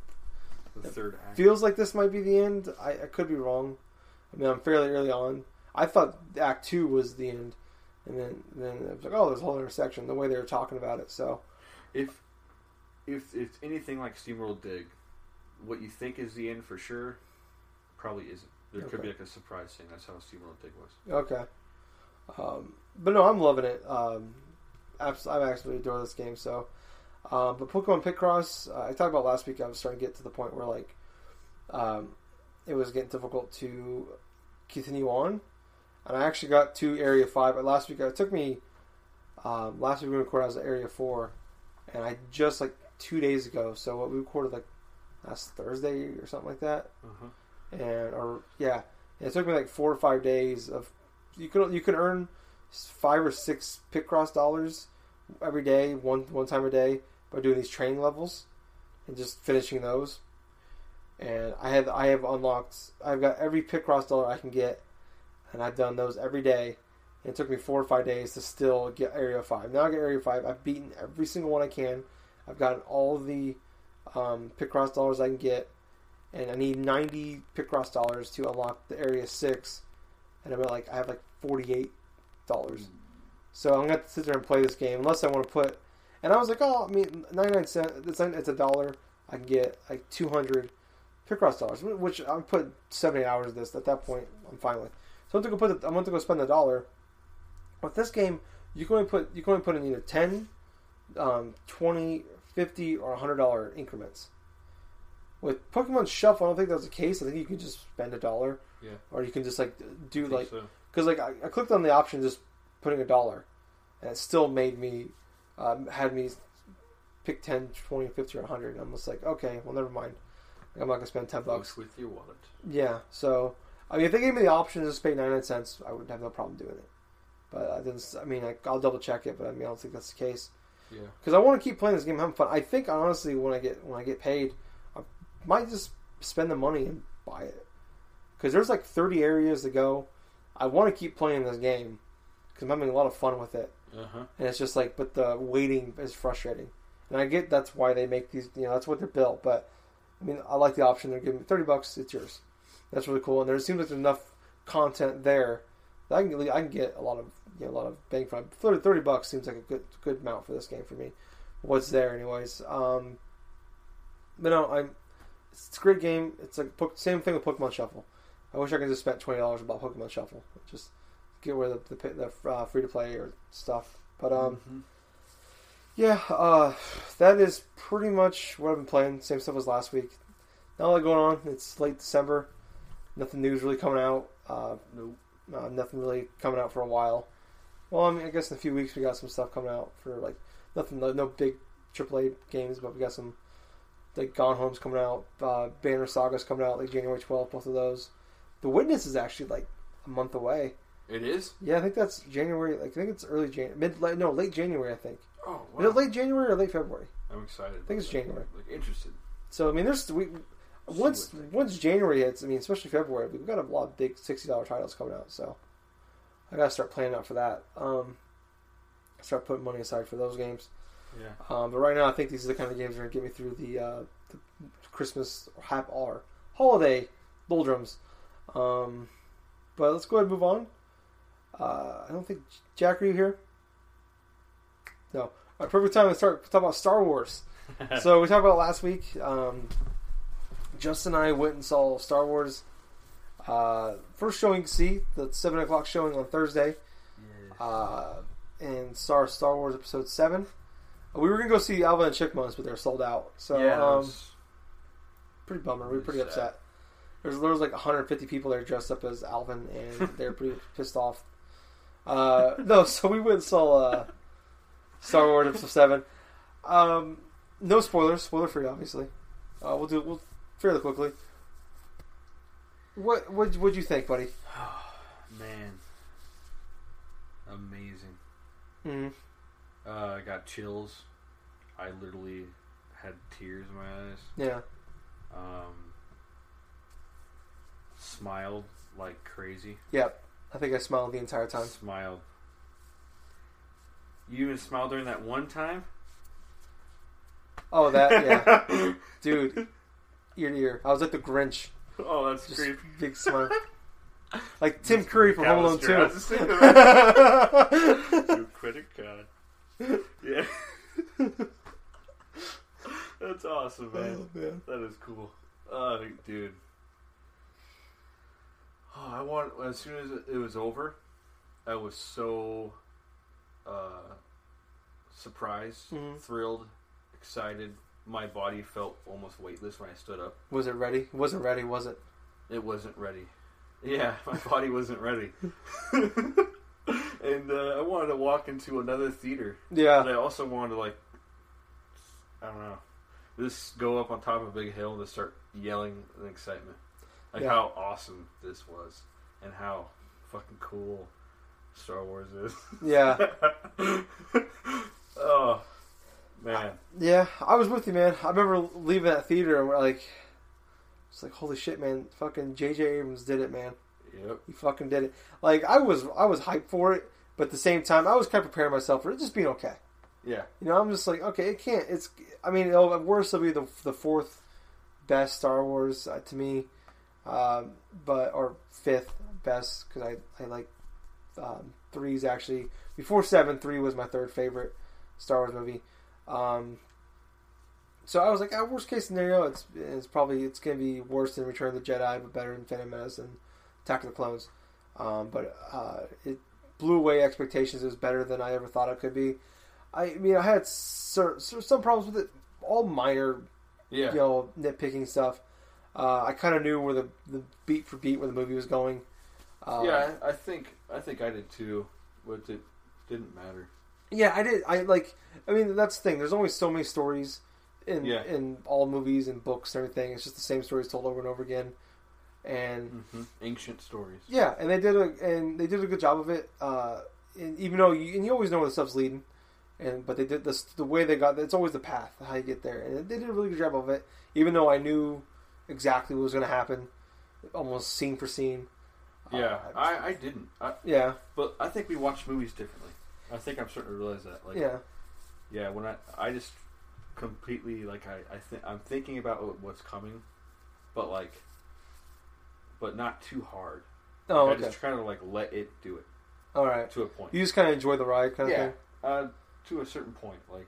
The third act. feels like this might be the end. I, I could be wrong. I mean, I'm fairly early on. I thought Act Two was the end, and then then it was like, oh, there's a whole other section. The way they were talking about it, so if if it's anything like SteamWorld Dig, what you think is the end for sure, probably isn't. There could be like a surprise thing. That's how SteamWorld Dig was. okay. Um, but no, I'm loving it. Um, abs- I absolutely adore this game. So, um, but Pokemon Picross, uh, I talked about last week. I was starting to get to the point where like, um, it was getting difficult to continue on, and I actually got to Area Five. But last week, it took me. Um, last week we recorded, I was at Area Four, and I just like two days ago. So what we recorded like last Thursday or something like that Uh-huh. and or yeah, and it took me like four or five days of you could you could earn five or six Picross dollars every day, one one time a day by doing these training levels and just finishing those. And I have I have unlocked I've got every Picross dollar I can get, and I've done those every day. And it took me four or five days to still get Area Five. Now I get Area Five. I've beaten every single one I can. I've gotten all the um, Picross dollars I can get and I need 90 Picross dollars to unlock the Area 6, and I'm like, I have like $48. So I'm have to sit there and play this game, unless I want to put, and I was like, oh, I mean, 99 cents, it's, it's a dollar, I can get like 200 Picross dollars, which I'm put 70 hours of this, at that point, I'm fine with. So I'm going to go put, the, I'm going to go spend the dollar. With this game, you can only put, you can only put in either 10, um, 20, 50, or $100 increments. With Pokemon Shuffle, I don't think that's the case. I think you can just spend a dollar, Yeah. or you can just like do I like so. because like I, I clicked on the option just putting a dollar, and it still made me um, had me pick 10, 20, 50, or 100. I'm just like, okay, well, never mind. I'm not gonna spend ten bucks. With your wallet. Yeah, so I mean, if they gave me the option to just pay 99 cents, I would have no problem doing it. But I didn't. I mean, I, I'll double check it, but I mean, I don't think that's the case Yeah. because I want to keep playing this game, having fun. I think honestly, when I get when I get paid, I might just spend the money and buy it because there's like 30 areas to go. I want to keep playing this game because I'm having a lot of fun with it, Uh huh. and it's just like, but the waiting is frustrating, and I get that's why they make these. You know, that's what they're built. But I mean, I like the option they're giving me 30 bucks. It's yours. That's really cool, and there seems like there's enough content there I can I can get a lot of you know, a lot of bang for 30, 30 bucks seems like a good good amount for this game for me. What's there anyways? Um, but no, I'm. It's a great game. It's like same thing with Pokemon Shuffle. I wish I could just spend twenty dollars about Pokemon Shuffle. Just get rid of the the, the uh, free to play or stuff. But um, Mhm. yeah, uh, that is pretty much what I've been playing. Same stuff as last week. Not a lot going on. It's late December. Nothing news really coming out. Uh, Nope. uh, nothing really coming out for a while. Well, I mean, I guess in a few weeks we got some stuff coming out for like nothing, no, big AAA games, but we got some like Gone Home's coming out. Uh, Banner Saga's coming out like January twelfth. Both of those. The Witness is actually like a month away. It is. Yeah, I think that's January. Like, I think it's early January, mid, late, no, late January. I think. Oh, Is it late January or late February? I'm excited. I think it's January. Like interested. So I mean, there's we once See what they- once January hits. I mean, especially February, we've got a lot of big sixty dollar titles coming out. So I gotta start planning out for that. Um, start putting money aside for those games. Yeah. Um, but right now, I think these are the kind of games that are gonna get me through the, uh, the Christmas hap or holiday doldrums. Um, but let's go ahead and move on. Uh, I don't think Jack, are you here? No. Right, perfect time to start talk about Star Wars so we talked about last week. Um, Justin and I went and saw Star Wars. Uh, first showing, see the seven o'clock showing on Thursday, uh, and saw Star Wars Episode Seven. Uh, we were gonna go see Alvin and Chipmunks, but they're sold out. So yeah. um, was- pretty bummer. We were pretty upset. There's there was like 150 people there dressed up as Alvin, and they're pretty pissed off. Uh, no, so we went and saw uh, Star Wars Episode Seven. Um, no spoilers, spoiler free, obviously. Uh, we'll do we'll fairly quickly. What what what'd you think, buddy? Man. Amazing. Mm-hmm. Uh, I got chills. I literally had tears in my eyes. Yeah, Um, smiled like crazy. yep. I think I smiled the entire time. Smiled. You even smiled during that one time? Oh, that yeah, dude, ear to ear. I was like the Grinch, oh, that's just creepy. big smile, like Tim Curry from Home Alone McAllister, I Two. just thinking that. Credit card. Yeah. That's awesome, man. Oh, man. That is cool. Oh, dude. Oh, I want as soon as it was over, I was so uh, surprised, Mhm. thrilled, excited. My body felt almost weightless when I stood up. Was it ready? Wasn't ready, was it? It wasn't ready. Yeah, my body wasn't ready. and uh, I wanted to walk into another theater. Yeah. But I also wanted to like, I don't know, just go up on top of a big hill and just start yelling in excitement, like Yeah. how awesome this was and how fucking cool Star Wars is. Yeah. oh man, Yeah, I was with you, man. I remember leaving that theater and we're like, it's like, holy shit, man! Fucking J.J. Abrams did it, man. yep, He fucking did it. Like I was, I was hyped for it, but at the same time, I was kind of preparing myself for it just being okay. yeah, You know, I'm just like, okay, it can't. It's, I mean, it'll, at worst, it'll be the the fourth best Star Wars uh, to me, um, but or fifth best because I I like um, three's actually before seven. Three was my third favorite Star Wars movie. Um, so I was like, at worst case scenario, it's it's probably it's gonna be worse than Return of the Jedi, but better than Phantom Menace and Attack of the Clones. Um, but uh, it blew away expectations. It was better than I ever thought it could be. I mean, I had cer- some problems with it, all minor, yeah, you know, nitpicking stuff. Uh, I kind of knew where the, the beat for beat where the movie was going. Uh, yeah. I, I think I think I did too, but it didn't matter. yeah, I did. I like. I mean, that's the thing. There's only so many stories in Yeah. in all movies and books and everything. It's just the same stories told over and over again. And hmm Ancient stories. Yeah, and they did a and they did a good job of it. Uh, and even though you, and you always know where the stuff's leading, and but they did this the way they got. It's always the path how you get there, and they did a really good job of it. Even though I knew exactly what was going to happen, almost scene for scene. Yeah, Uh, I, I didn't. I, yeah, but I think we watch movies differently. I think I'm starting to realize that. Like, yeah, yeah, when I I just completely like I I think I'm thinking about what's coming, but like, but not too hard. Oh, Like, okay. I just try to like let it do it All right. to a point. You just kind of enjoy the ride, kind of yeah, thing. uh, to a certain point. Like,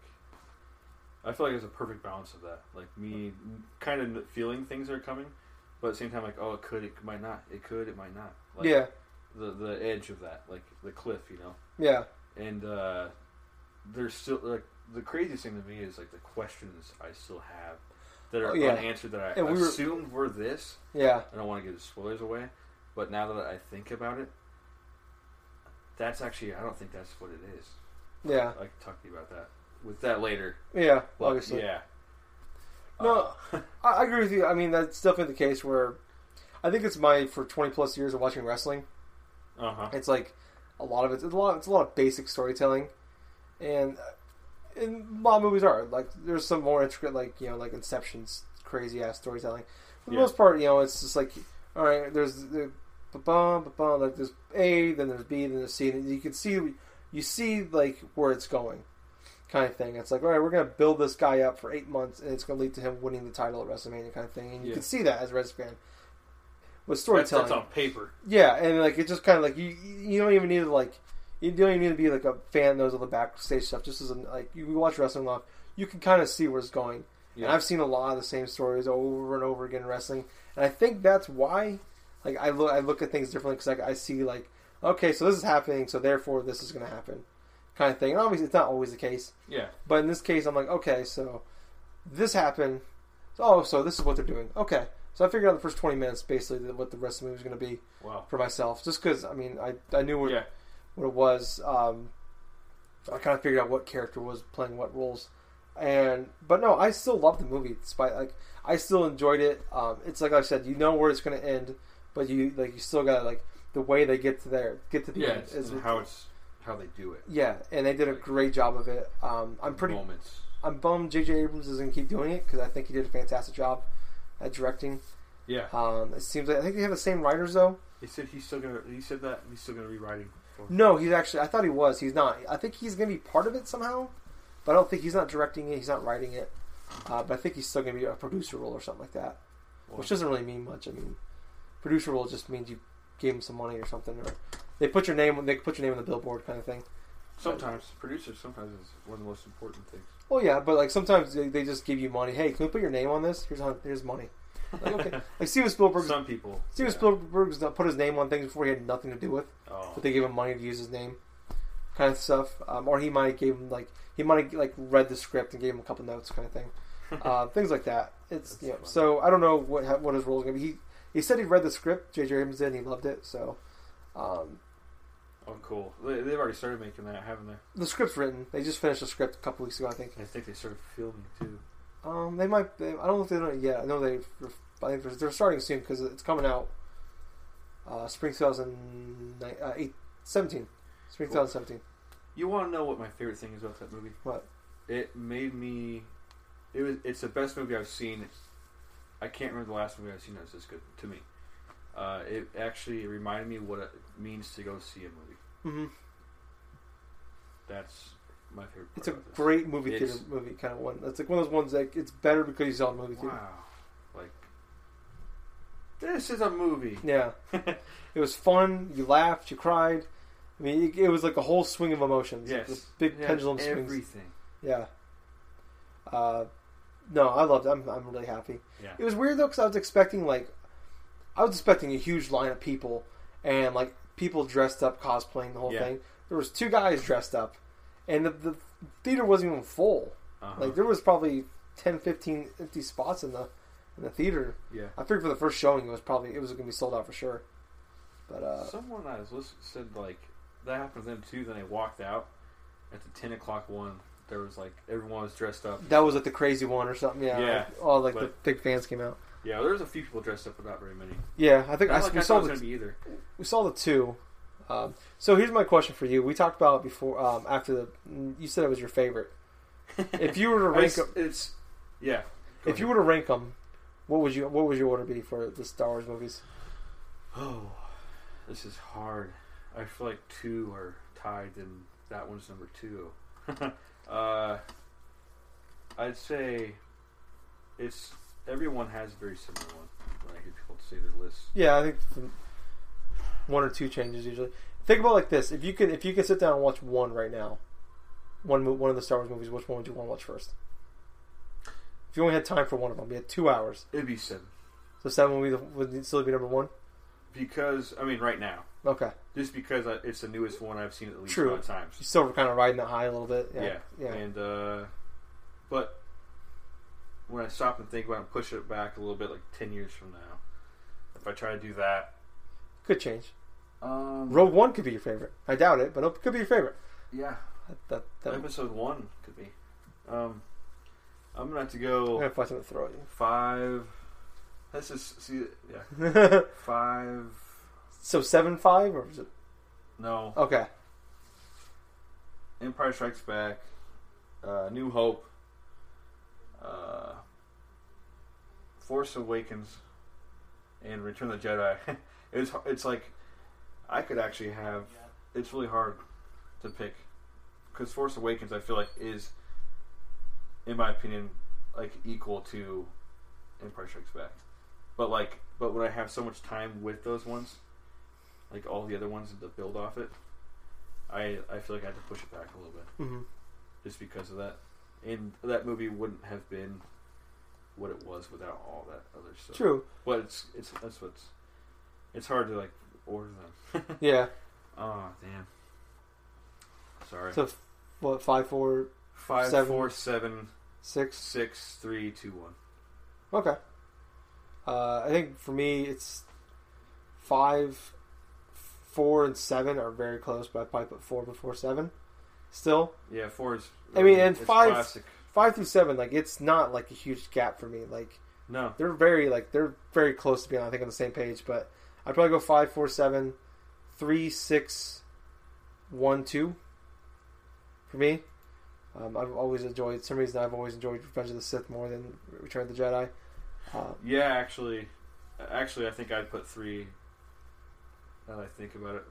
I feel like there's a perfect balance of that. Like me, kind of feeling things are coming, but at the same time, like, oh, it could, it might not, it could, it might not. Like, yeah, The the edge of that, like the cliff, you know. yeah, And uh, there's still like the craziest thing to me is like the questions I still have that are Oh, yeah. unanswered that I And we were- assumed were this. yeah. I don't want to give the spoilers away, but now that I think about it, that's actually I don't think that's what it is. Yeah, I can talk to you about that with that later. yeah. But Obviously, yeah. No. Uh, I, agree with you. I mean, that's definitely the case where I think it's my for twenty plus years of watching wrestling. uh huh. It's like a lot of it. It's a lot. It's a lot of basic storytelling, and and a lot of movies are like there's some more intricate, like you know, like Inception's crazy ass storytelling. For the Yeah. most part, you know, it's just like all right. There's the ba-bum, ba-bum, like there's A, then there's B, then there's C, and you can see you see like where it's going, kind of thing. It's like all right, we're gonna build this guy up for eight months, and it's gonna lead to him winning the title at WrestleMania, kind of thing. And you Yeah. can see that as a wrestling fan with storytelling. that's on paper. Yeah, and like it's just kind of like you you don't even need to like you don't even need to be like a fan that knows all the backstage stuff. Just as an, like you watch wrestling long, you can kind of see where it's going. Yeah. And I've seen a lot of the same stories over and over again in wrestling, and I think that's why like I look I look at things differently because like I see like okay, so this is happening, so therefore this is going to happen, kind of thing. And obviously it's not always the case, yeah. but in this case I'm like okay, so this happened. Oh, so this is what they're doing. Okay, so I figured out the first twenty minutes basically what the rest of the movie was going to be Wow. for myself, just because I mean I I knew what Yeah. what it was. Um, I kind of figured out what character was playing what roles, and but no, I still love the movie. Despite like I still enjoyed it. Um, it's like I said, you know where it's going to end, but you like you still got to like the way they get to there, get to the Yeah. end. Is how it's how they do it. yeah, and they did a great job of it. Um, I'm pretty. moments. I'm bummed J.J. Abrams is going to keep doing it because I think he did a fantastic job at directing. Yeah. Um, it seems like I think they have the same writers though. He said he's still gonna. He said that he's still gonna be writing. For, No, he's actually. I thought he was. He's not. I think he's going to be part of it somehow, but I don't think he's not directing it. He's not writing it. Uh, but I think he's still going to be a producer role or something like that, Well, which doesn't really mean much. I mean, producer role just means you gave him some money or something, or they put your name. They put your name on the billboard, kind of thing. sometimes producers sometimes is one of the most important things. Well, yeah, but like sometimes they, they just give you money. Hey, can we put your name on this? Here's how, here's money. Like okay, like Steven Spielberg. Some people. Steven yeah. Spielberg's not put his name on things before he had nothing to do with. Oh. but they gave him money to use his name, kind of stuff. Um, or he might have gave him like he might have like read the script and gave him a couple notes, kind of thing. uh, things like that. It's you know, so I don't know what what his role is gonna be. He he said he read the script. J.J. Abrams did. and He loved it. So um, Oh, cool. They, they've already started making that, haven't they? the script's written. They just finished the script a couple weeks ago, I think. I think they started filming too. Um, they might. They, I don't know if they done it yet. I know they. I think they're- they're starting soon because it's coming out. Uh, spring 2017. Spring Cool. 2017. You want to know what my favorite thing is about that movie? What? It made me. It was. It's the best movie I've seen. I can't remember the last movie I've seen that was this good to me. Uh, it actually reminded me what it means to go see a movie. hmm That's my favorite. It's a great movie It's- theater movie kind of one. It's like one of those ones that it's better because you saw the movie theater. Wow. Like this is a movie. Yeah, it was fun. You laughed, you cried. I mean, it, it was like a whole swing of emotions. like yes. this big pendulum swings. Everything. Yeah. Uh, no, I loved it. I'm, I'm really happy. Yeah. It was weird though because I was expecting like, I was expecting a huge line of people and like people dressed up cosplaying the whole Yeah. thing. There was two guys dressed up, and the, the theater wasn't even full. Uh-huh. Like there was probably 10, 15 empty spots in the in the theater. yeah. I figured for the first showing it was probably it was going to be sold out for sure. But uh, Someone I was listening said like that happened to them too. Then they walked out at the ten o'clock one. There was like everyone was dressed up. that was like the crazy one or something. Yeah, Yeah, like, all like the big fans came out. Yeah, there was a few people dressed up, but not very many. Yeah, I think I, like we I saw the was gonna be either. we saw the two. Um, so here's my question for you. We talked about it before um, after the you said it was your favorite. If you were to rank s- 'em- it's yeah. Go if you were to rank them, what would you what would your order be for the Star Wars movies? oh, this is hard. I feel like two are tied, and that one's number two. uh, I'd say it's everyone has a very similar one. When I hear people say their list, Yeah, I think from, one or two changes usually. Think about it like this: if you can, if you can sit down and watch one right now, one mo- one of the Star Wars movies, which one would you want to watch first? If you only had time for one of them, you had two hours, It'd be seven so seven would, be the, would still be number one. because I mean, right now, Okay, just because I, it's the newest one I've seen at least True. five times. you're still kind of riding that high a little bit. Yeah, Yeah, yeah. And uh, but when I stop and think about it and push it back a little bit, like ten years from now, if I try to do that, Could change. um, Rogue One could be your favorite. I doubt it, but it could be your favorite. yeah, That, that, that, episode one could be. Um, I'm gonna have to I'm go gonna find to throw at five. Let's just see. Yeah, five. so seven five or is it? No, Okay, Empire Strikes Back, uh, New Hope, uh, Force Awakens, and Return of the Jedi. it's it's like I could actually have. It's really hard to pick because Force Awakens I feel like is, in my opinion, like equal to Empire Strikes Back. But like, but when I have so much time with those ones, like all the other ones to build off it, I I feel like I had to push it back a little bit hmm just because of that. And that movie wouldn't have been what it was without all that other stuff. true. But it's it's that's what's it's hard to like order them. Yeah. oh damn. Sorry. So what? Five four Five, seven. four, seven, six. six, three, two, one. Okay. Uh, I think for me, it's five, four, and seven are very close, but I probably put four before seven. Still, Yeah, four is. I mean, and five- Classic. five through seven, like it's not like a huge gap for me. Like No. they're very like they're very close to being I think on the same page. But I'd probably go five, four, seven, three, six, one, two. For me, um, I've always enjoyed. For some reason, I've always enjoyed Revenge of the Sith more than Return of the Jedi. Uh, Yeah, actually, actually, I think I'd put three. Now that I think about it,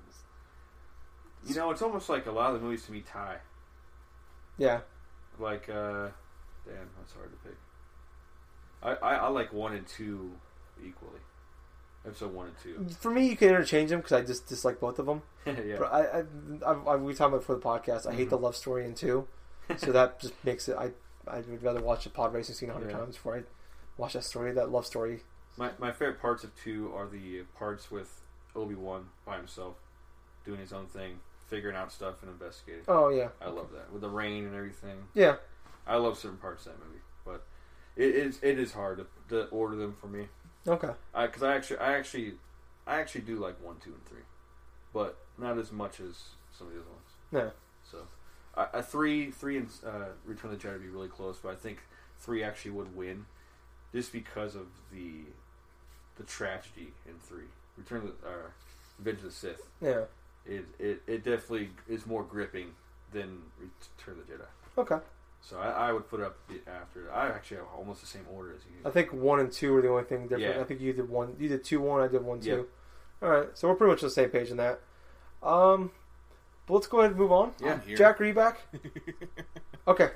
you know, it's almost like a lot of the movies to me tie. yeah, Like, uh, damn, that's hard to pick. I, I, I like one and two equally. Episode one and two. for me, you can interchange them because I just dislike both of them. yeah. But I, I, I, I we talked about it for the podcast. I hate Mhm. the love story in two, so that just makes it. I, I would rather watch a pod racing scene a hundred Yeah. times before I watch that story. That love story. My my favorite parts of two are the parts with Obi Wan by himself, doing his own thing, figuring out stuff and investigating. Oh yeah, I love that with the rain and everything. yeah. I love certain parts of that movie, but it is it is hard to, to order them for me. Okay. Because I, actually I actually I actually do like one, two, and three, but not as much as some of the other ones. Yeah. So, a uh, three, three, and uh, Return of the Jedi would be really close, but I think three actually would win, just because of the the tragedy in three. Return of the, uh, Revenge of the Sith. Yeah. It, it it definitely is more gripping than Return of the Jedi. Okay. So I, I would put it up the- after. I actually have almost the same order as you. I think one and two are the only thing different. Yeah. I think you did one. You did two one. I did one two. Yep. All right. So we're pretty much on the same page in that. Um, but let's go ahead and move on. Yeah. Here. Jack, are you back? okay.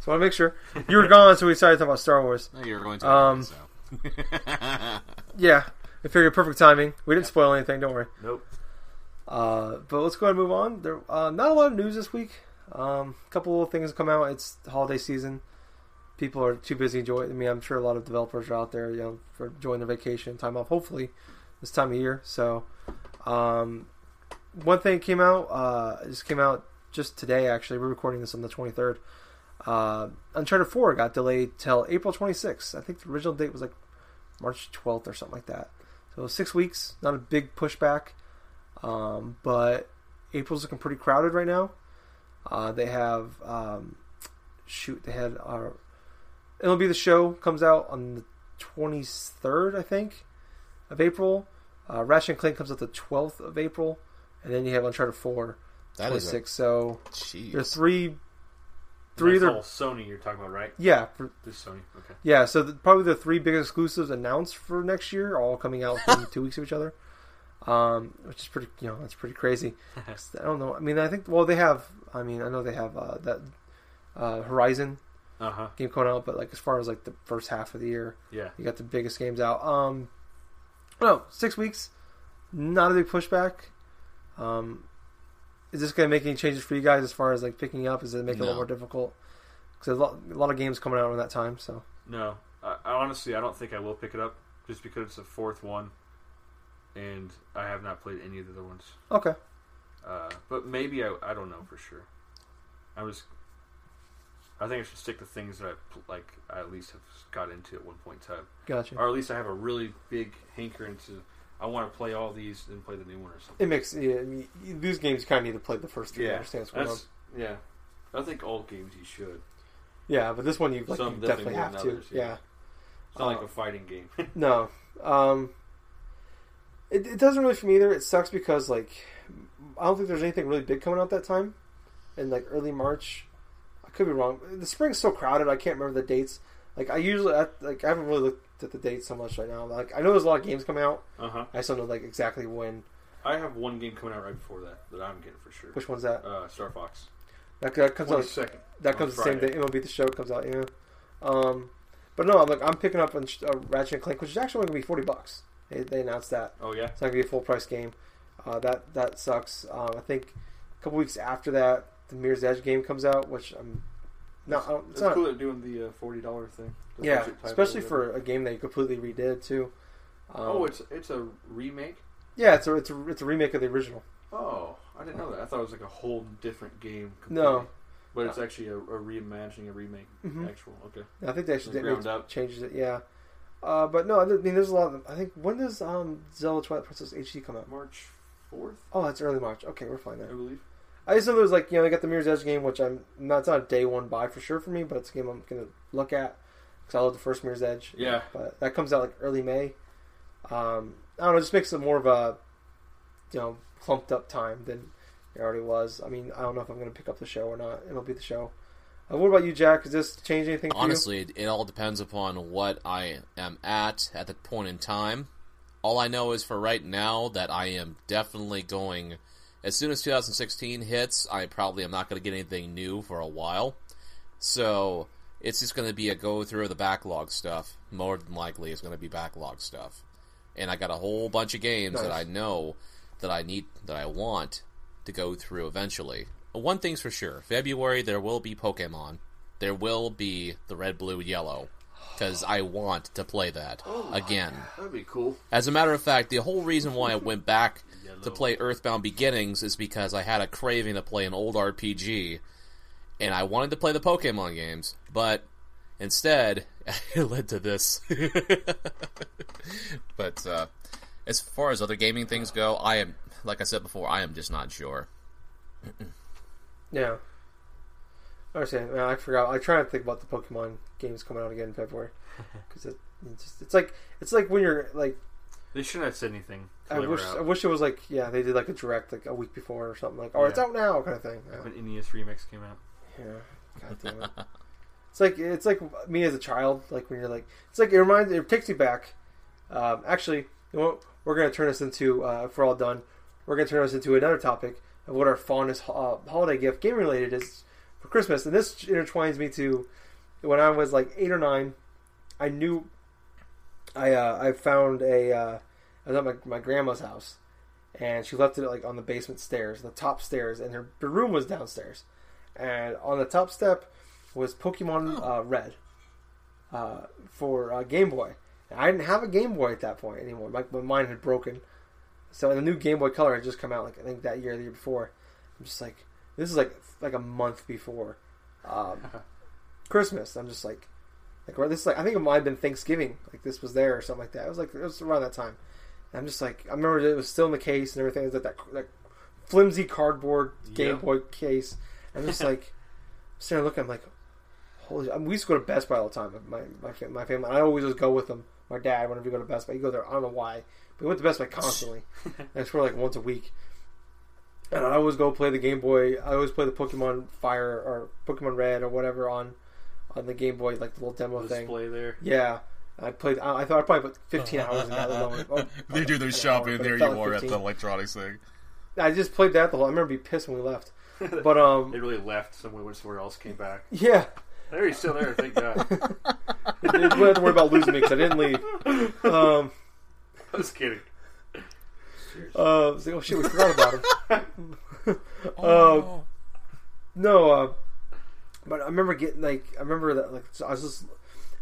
So I want to make sure you were gone, so we decided to talk about Star Wars. No, you were going to. Um, so. Yeah, I figured perfect timing. We didn't spoil anything. Don't worry. Nope. Uh, but let's go ahead and move on. There, uh, not a lot of news this week. Um, a couple of things come out. It's holiday season. People are too busy enjoying. I mean, I'm sure a lot of developers are out there, you know, for enjoying their vacation time off. Hopefully, this time of year. So, um, one thing came out. Uh, just came out just today. Actually, we're recording this on the 23rd. Uh, Uncharted 4 got delayed till April 26th. I think the original date was like March 12th or something like that. So six weeks. Not a big pushback. Um, but April's looking pretty crowded right now. Uh, they have um, shoot. They had our MLB the Show comes out on the twenty third, I think, of April. Uh, Ratchet and Clank comes out the twelfth of April, and then you have Uncharted Four, that is a 26. So jeez. there's three, three That's other all Sony you're talking about, right? yeah, for, This Sony. Okay. yeah. So the, probably the three biggest exclusives announced for next year, all coming out within two weeks of each other. Um, which is pretty, you know, that's pretty crazy. I don't know. I mean, I think well, they have. I mean, I know they have uh, that uh, Horizon Uh huh. game coming out, but like as far as like the first half of the year, Yeah. you got the biggest games out. Um, no, six weeks. not a big pushback. Um, is this going to make any changes for you guys as far as like picking up? Is it make it a little more difficult? Because a lot, a lot of games coming out around that time. So No, I, I honestly I don't think I will pick it up just because it's the fourth one, and I have not played any of the other ones. okay, Uh, but maybe I, I don't know for sure. I was. I think I should stick to things that I like. I at least have got into at one point in time, gotcha. or at least I have a really big hankering to. I want to play all these and play the new one or something. It makes yeah, I mean, these games kind of need to play the first three to Yeah, understand what's going on. Yeah. I think all games you should. Yeah, but this one you like you definitely definitely have to. others, yeah. yeah. It's not Uh, like a fighting game. No. Um, it, it doesn't really for me either. It sucks because like I don't think there's anything really big coming out that time, in like early March. I could be wrong. The spring's so crowded. I can't remember the dates. Like I usually I, like I haven't really looked at the dates so much right now. Like I know there's a lot of games coming out. uh huh. I just don't know like exactly when. I have one game coming out right before that that I'm getting for sure. Which one's that? Uh, Star Fox. That, that comes out. second. That comes the same day. MLB the show comes out. Yeah. Um, but no, I'm like I'm picking up on uh, Ratchet and Clank, which is actually gonna be forty bucks. They, they announced that. Oh yeah. It's not gonna be a full price game. Uh, that that sucks. Um, I think a couple weeks after that, the Mirror's Edge game comes out, which I'm not. I don't, it's It's not cool they're doing the uh, forty dollar thing. Yeah, especially for a game that you completely redid too. Um, oh, it's it's a remake. yeah, it's a it's a it's a remake of the original. Oh, I didn't know that. I thought it was like a whole different game. No. but it's actually a, a reimagining, a remake. Mhm. Actual. Okay. I think they actually did ground changes it. Yeah, uh, but no, I mean there's a lot. Of, them. I think when does um, Zelda Twilight Princess HD come out? March fourth, Oh, that's early March. Okay, we're fine then. I there. believe. I just know there's like you know they got the Mirror's Edge game, which I'm not it's not a day one buy for sure for me, but it's a game I'm gonna look at because I love the first Mirror's Edge. Yeah. but that comes out like early May. Um, I don't know, it just makes it more of a you know clumped up time than it already was. I mean, I don't know if I'm gonna pick up the show or not. It'll be the show. Uh, what about you, Jack? Does this change anything? For you? Honestly, it, it all depends upon what I am at at the point in time. All I know is for right now that I am definitely going. As soon as 2016 hits, I probably am not going to get anything new for a while. So it's just going to be a go through of the backlog stuff. More than likely, it's going to be backlog stuff. And I got a whole bunch of games that I know that I need that I want to go through eventually. One thing's for sure: February there will be Pokemon. There will be the red, blue, yellow, because I want to play that again. That'd be cool. As a matter of fact, the whole reason why I went back to play Earthbound Beginnings is because I had a craving to play an old RPG, and I wanted to play the Pokemon games, but instead it led to this. but uh, as far as other gaming things go, I am, like I said before, I am just not sure. Yeah. I understand. Man, I forgot. I try to think about the Pokemon games coming out again in February because it, it's, just, it's like it's like when you're like They shouldn't have said anything. I till they were wish out. I wish it was like yeah they did like a direct like a week before or something like oh it's out now kind of thing. Yeah. when NES remix came out. Yeah. God damn it. it's like it's like me as a child. Like when you're like it's like it reminds it takes you back. Um, actually, you know what? We're gonna turn this into uh, if we're all done. We're gonna turn this into another topic of what our fondest uh, holiday gift, game related, is for Christmas. And this intertwines me to when I was like eight or nine. I knew I uh, I found a uh, I was at my my grandma's house, and she left it like on the basement stairs, the top stairs, and her, her room was downstairs. And on the top step was Pokemon uh, Red uh, for uh, Game Boy. And I didn't have a Game Boy at that point anymore. My, my mine had broken. So the new Game Boy Color had just come out, like I think that year, or the year before. I'm just like, this is like like a month before um, Christmas. I'm just like, like or this is like I think it might have been Thanksgiving. Like this was there or something like that. It was like it was around that time. And I'm just like, I remember it was still in the case and everything. It was like that that flimsy cardboard Game Yep. Boy case. I'm just like sitting there looking. I'm like, holy! I mean, we used to go to Best Buy all the time. My my my family. I always just go with them. My dad, whenever we go to Best Buy, you go there. I don't know why, but we went to Best Buy constantly. That's it's for like once a week. And I always go play the Game Boy. I always play the Pokemon Fire or Pokemon Red or whatever on on the Game Boy, like the little demo thing. Display there. Yeah, I played. I, I thought I probably put 15 hours in that alone. Oh, they do their shopping. hour, there felt you like are at the electronics thing. I just played that the whole. I remember being pissed when we left. But um, They really left somewhere, went somewhere else, came back. yeah, There, he's still there. Thank God. we didn't have to worry about losing me because I didn't leave. Um, I was kidding. Uh, I was like, oh shit, we forgot about him. Oh. No, uh, but I remember getting like I remember that like so I was just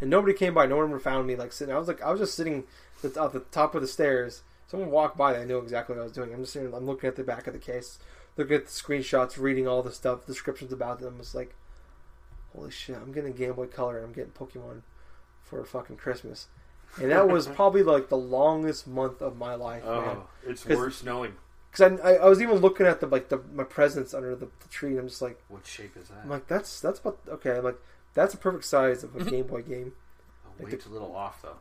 and nobody came by. No one ever found me like sitting. I was like I was just sitting at the, at the top of the stairs. Someone walked by. They knew exactly what I was doing. I'm just sitting. I'm looking at the back of the case, looking at the screenshots, reading all the stuff, descriptions about them. It's like, holy shit! I'm getting Game Boy Color. and I'm getting Pokemon for fucking Christmas, and that was probably like the longest month of my life, oh, man. oh, it's 'Cause- worse knowing Because I, I, was even looking at the like the my presents under the, the tree, and I'm just like. what shape is that. I'm like, that's that's about okay. I'm like, that's a perfect size of a mm-hmm. Game Boy game. oh, way too little off though.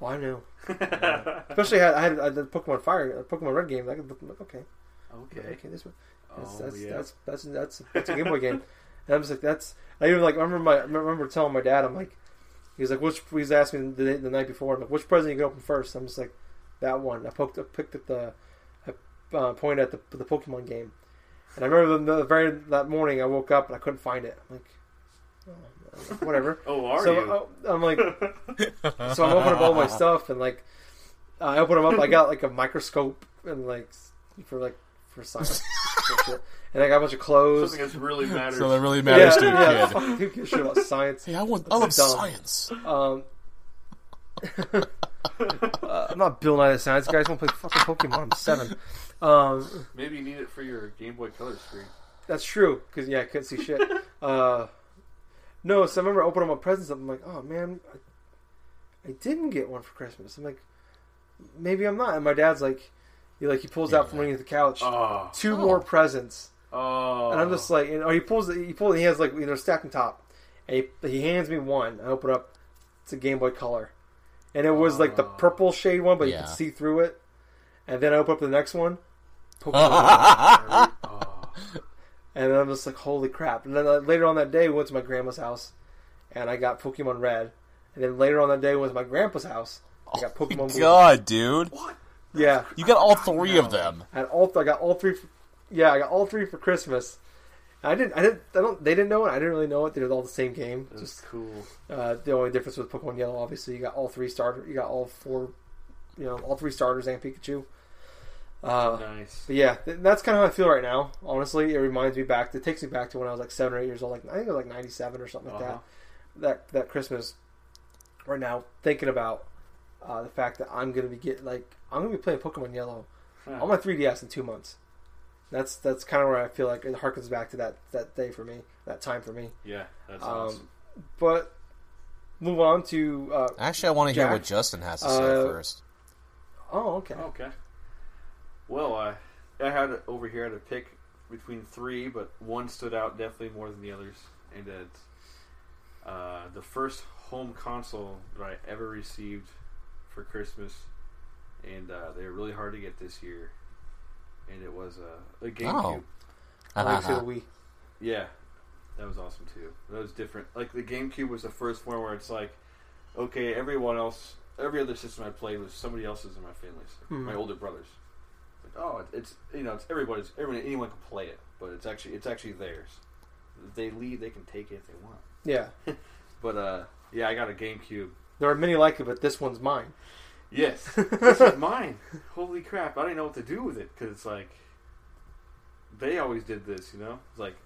Well, I know. Especially I had, I had, the Pokemon Fire, Pokemon Red game. I could, I'm like, okay, okay. okay, this one. That's Oh that's, yeah. that's that's that's that's a Game Boy game. And I was like, that's. I even like I remember my I remember telling my dad, I'm like, he's like, which he was asking the, the night before, I'm like, which present you gonna open first? I'm just like, that one. I poked, I picked at the, I uh, pointed at the the Pokemon game, and I remember the, the very that morning I woke up and I couldn't find it. I'm like, oh, whatever. oh, are so you? uh, I'm like, so I'm opening up all my stuff and like I open them up. I got like a microscope and like for like for science, and and I got a bunch of clothes. Something that really matters. So that really matters to a yeah, kid. fuck, who gives a shit about science? Hey, I want. I That's love dumb. science. Um, uh, I'm not Bill Nye the Science Guy. I just want to play fucking Pokemon. I'm seven. Um, Maybe you need it for your Game Boy Color screen. That's true because yeah, I couldn't see shit. uh, no, so I remember opening up my presents up. I'm like, oh man, I, I didn't get one for Christmas. I'm like, maybe I'm not. And my dad's like, he like he pulls out from underneath the couch Oh, two Oh. more presents, oh. and I'm just like, and, or he pulls, he pulls, he has like you know stacked on top, and he, he hands me one. I open up, it's a Game Boy Color, and it was like the Oh. purple shade one, but you Yeah. could see through it. And then I open up the next one, Pokemon. oh. And then I'm just like, holy crap. And then uh, later on that day, we went to my grandma's house, and I got Pokemon Red. And then later on that day, we went to my grandpa's house. I got Pokemon Blue. God, dude, Yeah, you got all three of them. and all I got all three. For, yeah, I got all three for Christmas. I didn't. I didn't. I don't. They didn't know it. I didn't really know it. They were all the same game. That's Just cool. uh, the only difference with Pokemon Yellow, obviously, you got all three starter. You got all four. You know, all three starters and Pikachu. Uh, Nice. But yeah, th- that's kind of how I feel right now. Honestly, it reminds me back. It takes me back to when I was like seven or eight years old. Like I think it was like ninety seven or something like Uh-huh. that. That that Christmas. Right now, thinking about uh, the fact that I'm gonna be get like I'm gonna be playing Pokemon Yellow on my 3DS in two months. That's that's kind of where I feel like it harkens back to that that day for me, that time for me. Yeah, that's Um, awesome. But move on to uh, Actually, I want to hear what Justin has to say Uh, first. oh okay Okay. Well, I I had over here to pick between three, but one stood out definitely more than the others, and it's uh, the first home console that I ever received for Christmas, and uh, they were really hard to get this year, and it was uh, a GameCube. Oh. I like to the Wii. Yeah, that was awesome too. That was different. Like the GameCube was the first one where it's like, okay, everyone else, every other system I played was somebody else's in my family's, Mhm. my older brothers. Like, oh, it's you know, it's everybody's. Everyone, anyone can play it, but it's actually it's actually theirs. If they leave, they can take it if they want. Yeah, But uh, yeah, I got a GameCube. There are many like it, but this one's mine. Yes, this is mine. Holy crap! I didn't know what to do with it because it's like they always did this. You know, it's like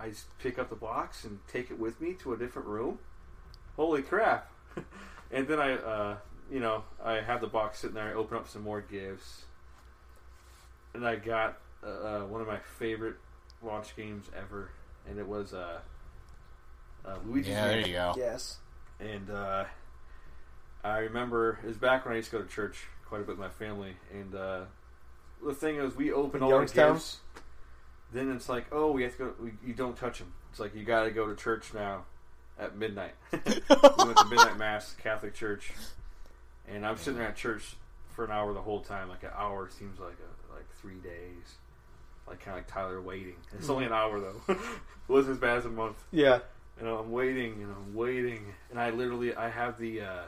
I just pick up the box and take it with me to a different room. Holy crap! and then I, uh, you know, I have the box sitting there. I open up some more gifts, and I got uh, uh, one of my favorite launch games ever, and it was uh, uh, Luigi's Yeah, there Mansion. you go. Yes. And uh, I remember it was back when I used to go to church quite a bit with my family. And uh, the thing is, we open all our gifts. Then it's like, oh, we have to go. We, you don't touch them. It's like you got to go to church now at midnight. we went to midnight mass, Catholic church, and I'm sitting there at church for an hour the whole time. Like an hour seems like a, like three days. Like kind of like Tyler waiting. It's only an hour though. it wasn't as bad as a month Yeah. and I'm waiting and I'm waiting and I literally I have the uh,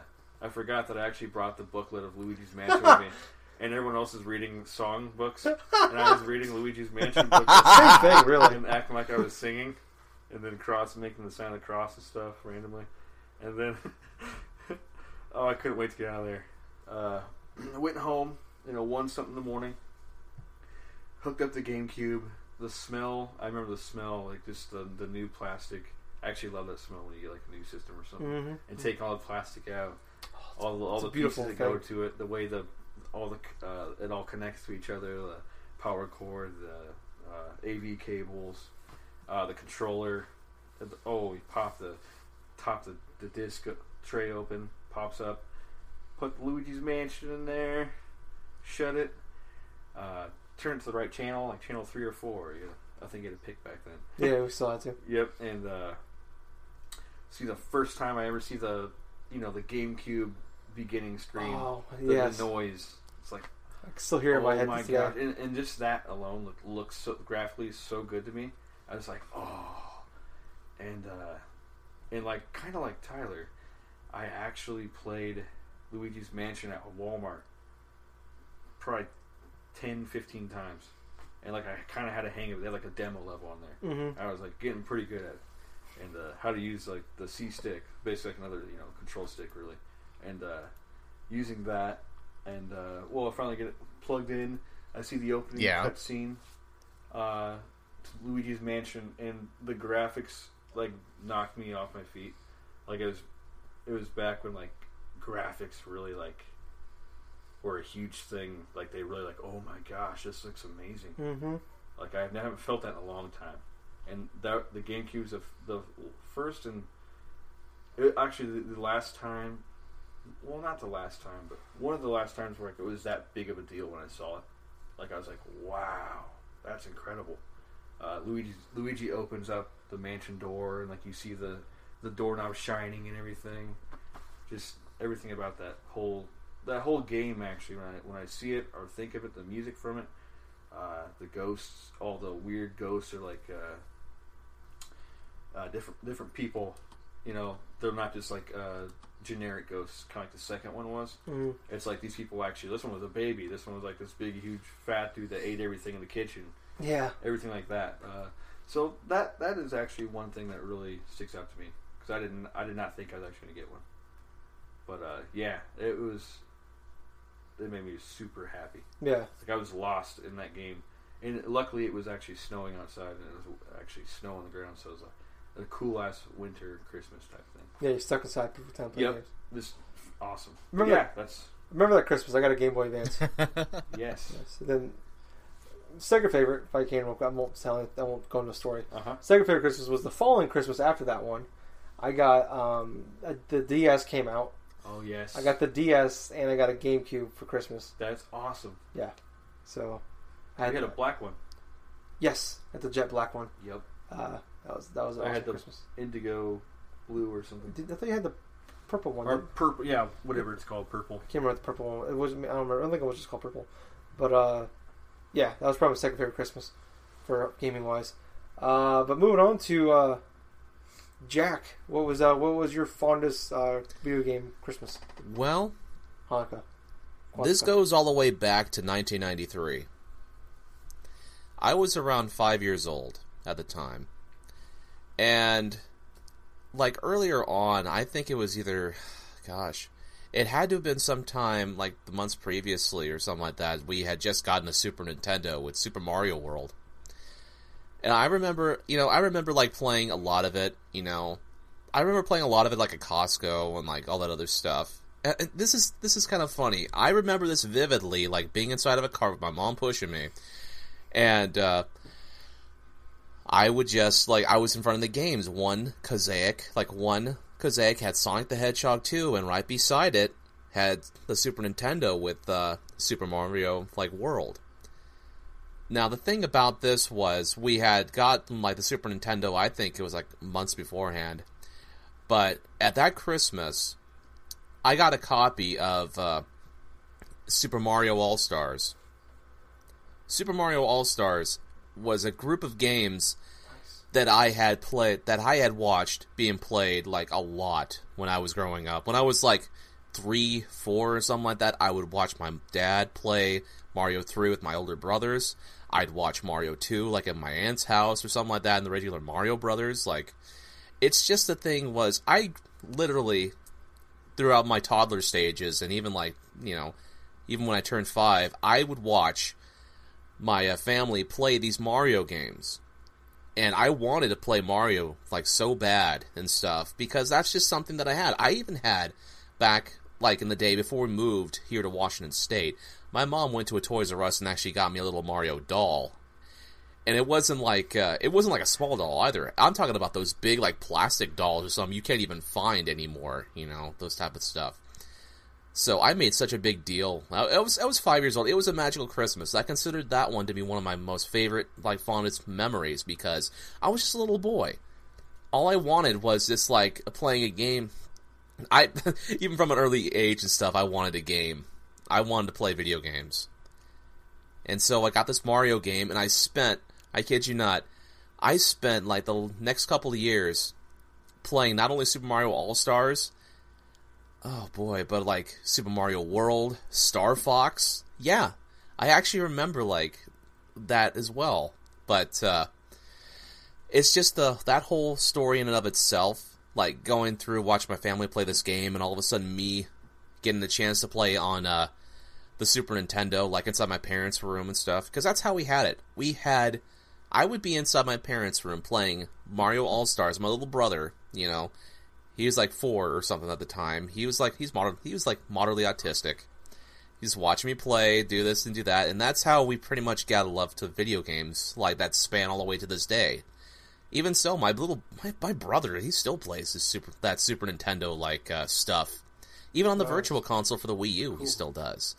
I forgot that I actually brought the booklet of Luigi's Mansion with me and everyone else is reading song books and I was reading Luigi's Mansion booklet Same thing, really. and acting like I was singing and then cross making the sign of the cross and stuff randomly and then oh I couldn't wait to get out of there uh, I went home you know, one something in the morning. Hooked up the GameCube. The smell, I remember the smell, like just the the new plastic. I actually love that smell when you get like a new system or something, Mm-hmm. and take all the plastic out, all the all it's the beautiful pieces that go to it, the way the all the uh, it all connects to each other, the power cord, the uh, AV cables, uh, the controller. Oh, you pop the top the the disc tray open, pops up. Put Luigi's Mansion in there, shut it, uh, turn it to the right channel, like channel three or four. You, I think you had a pick back then. Yeah, we still had to. Yep, and uh, see the first time I ever see the you know the GameCube beginning screen, Oh, the, yes. the noise. It's like I can still hear it in my oh head my god, and, and just that alone look, looks so graphically so good to me. I was like, oh, and uh, and like kind of like Tyler, I actually played Luigi's Mansion at Walmart probably 10, 15 times, and like I kind of had a hang of it. They had like a demo level on there. Mm-hmm. I was like getting pretty good at it, and uh, how to use like the C stick, basically like another you know control stick really, and uh, using that, and uh, well, I finally get it plugged in. I see the opening Yeah. cutscene, uh, to Luigi's Mansion, and the graphics like knocked me off my feet. Like it was, it was back when like graphics really like were a huge thing. Like they really like, oh my gosh, this looks amazing. Mm-hmm. Like I haven't felt that in a long time, and that the GameCube's the, the first and it, actually the, the last time. Well, not the last time, but one of the last times where it was that big of a deal when I saw it. Like I was like, "Wow, that's incredible." Uh, Luigi Luigi opens up the mansion door, and like you see the the doorknob shining and everything. Just everything about that whole that whole game. Actually, when I when I see it or think of it, the music from it, uh, the ghosts, all the weird ghosts are like uh, uh, different different people. You know, they're not just like uh, generic ghosts, kind of like the second one was. Mm-hmm. It's like these people actually. This one was a baby. This one was like this big, huge, fat dude that ate everything in the kitchen. Yeah. Everything like that. Uh, so that that is actually one thing that really sticks out to me because I didn't I did not think I was actually going to get one. But uh, yeah, it was. It made me super happy. Yeah. Like I was lost in that game, and luckily it was actually snowing outside, and it was actually snow on the ground, so it was a, a cool ass winter Christmas type thing. Yeah, you're stuck inside for time playing Yep. games. Just awesome. Remember- yeah, that's Remember that Christmas? I got a Game Boy Advance. yes. yes. Then second favorite, if I can, I won't tell it. I won't go into the story. Uh huh. Second favorite Christmas was the following Christmas after that one. I got um, the DS came out. Oh yes. I got the DS and I got a GameCube for Christmas. That's awesome. Yeah. So I had a black one. yes, at the jet black one. Yep. Uh, that was that was I awesome had the- Christmas. Indigo blue or something. Did, I thought you had the purple one. Or didn't- purple. Yeah, whatever it's called. Purple. I can't remember what the purple one. It wasn't. I don't remember. I don't think it was just called purple. But uh, yeah, that was probably my second favorite Christmas for gaming wise. Uh, but moving on to uh, Jack, what was uh, what was your fondest uh, video game Christmas? Well, Hanukkah. this goes all the way back to 1993. I was around five years old at the time. And, like, earlier on, I think it was either, gosh, it had to have been sometime, like, the months previously or something like that. We had just gotten a Super Nintendo with Super Mario World. And I remember, you know, I remember, like, playing a lot of it, you know. I remember playing a lot of it, like, at Costco and, like, all that other stuff. And this is this is kind of funny. I remember this vividly, like being inside of a car with my mom pushing me, and uh, I would just like I was in front of the games. One Kazaic, like one Kazaic had Sonic the Hedgehog 2, and right beside it had the Super Nintendo with uh, Super Mario like World. Now the thing about this was we had gotten like the Super Nintendo. I think it was like months beforehand, but at that Christmas, I got a copy of uh, Super Mario All Stars. Super Mario All Stars was a group of games that I had played, that I had watched being played like a lot when I was growing up. When I was like three, four, or something like that, I would watch my dad play Mario 3 with my older brothers. I'd watch Mario 2 like at my aunt's house or something like that in the regular Mario Brothers. Like, it's just the thing was, I literally throughout my toddler stages and even like you know even when I turned five, I would watch my uh, family play these Mario games. And I wanted to play Mario like so bad and stuff because that's just something that I had. I even had back like in the day before we moved here to Washington State. My mom went to a Toys R Us and actually got me a little Mario doll. And it wasn't like uh, it wasn't like a small doll either. I'm talking about those big like plastic dolls or something you can't even find anymore. You know those type of stuff. So I made such a big deal. I, was I was five years old. It was a magical Christmas. I considered that one to be one of my most favorite, like fondest memories because I was just a little boy. All I wanted was just like playing a game. I even from an early age and stuff, I wanted a game. I wanted to play video games. And so I got this Mario game, and I spent, I kid you not, I spent like the next couple of years playing not only Super Mario All Stars, oh boy, but like Super Mario World, Star Fox. Yeah, I actually remember like that as well. But uh, it's just the that whole story in and of itself, like going through, watching my family play this game, and all of a sudden me getting the chance to play on uh, the Super Nintendo, like inside my parents' room and stuff, because that's how we had it. We had, I would be inside my parents' room playing Mario All Stars. My little brother, you know, he was like four or something at the time. He was like he's modern. He was like moderately autistic. He's watching me play, do this and do that, and that's how we pretty much got a love to video games, like that span all the way to this day. Even so, my little my, my brother, he still plays his super that Super Nintendo like uh, stuff. Even on the Virtual Console for the Wii U, he still does.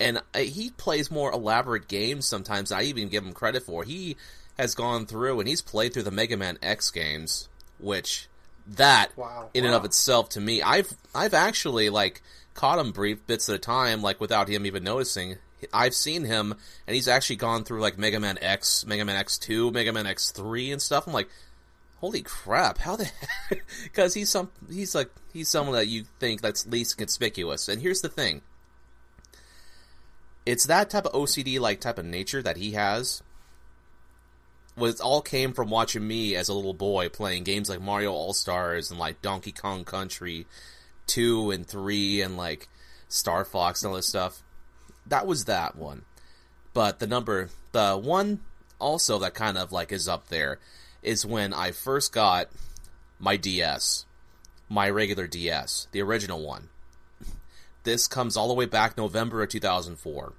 And uh, he plays more elaborate games sometimes. I even give him credit for. He has gone through and he's played through the Mega Man X games, which that Wow. in and of itself to me. I've i've actually like caught him brief bits at a time like without him even noticing. I've seen him and he's actually gone through like mega man x mega man x2 mega man x3 and stuff. I'm like holy crap how the because he's some he's like he's someone that you think that's least conspicuous. And here's the thing. It's that type of ocd like type of nature that he has was all came from watching me as a little boy playing games like Mario All Stars and like Donkey Kong Country two and three and like Star Fox and all this stuff. That was that one. But the number the one also that kind of like is up there is when I first got my DS. My regular DS, the original one. This comes all the way back November of 2004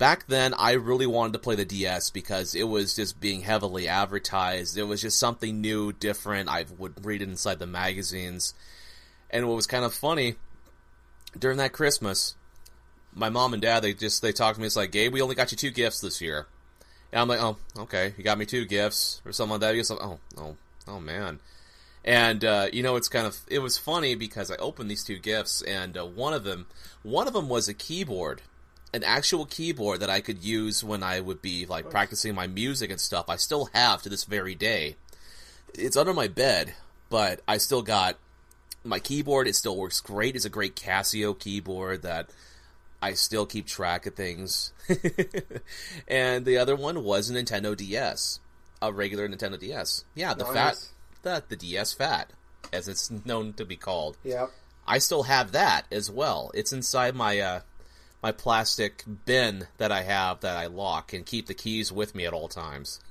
back then I really wanted to play the DS because it was just being heavily advertised. It was just something new, different. I would read it inside the magazines. And what was kind of funny, during that Christmas, my mom and dad they just they talked to me, it's like, Gabe, we only got you two gifts this year. And I'm like, Oh, okay, you got me two gifts or something like that. He's like, Oh, oh, oh man. And uh, you know, it's kind of it was funny because I opened these two gifts, and uh, one of them, one of them was a keyboard, an actual keyboard that I could use when I would be like practicing my music and stuff. I still have to this very day. It's under my bed, but I still got my keyboard. It still works great. It's a great Casio keyboard that I still keep track of things. and the other one was a Nintendo DS, a regular Nintendo DS. Yeah, the Nice. fat, the the DS Fat, as it's known to be called. Yeah, I still have that as well. It's inside my uh, my plastic bin that I have that I lock and keep the keys with me at all times.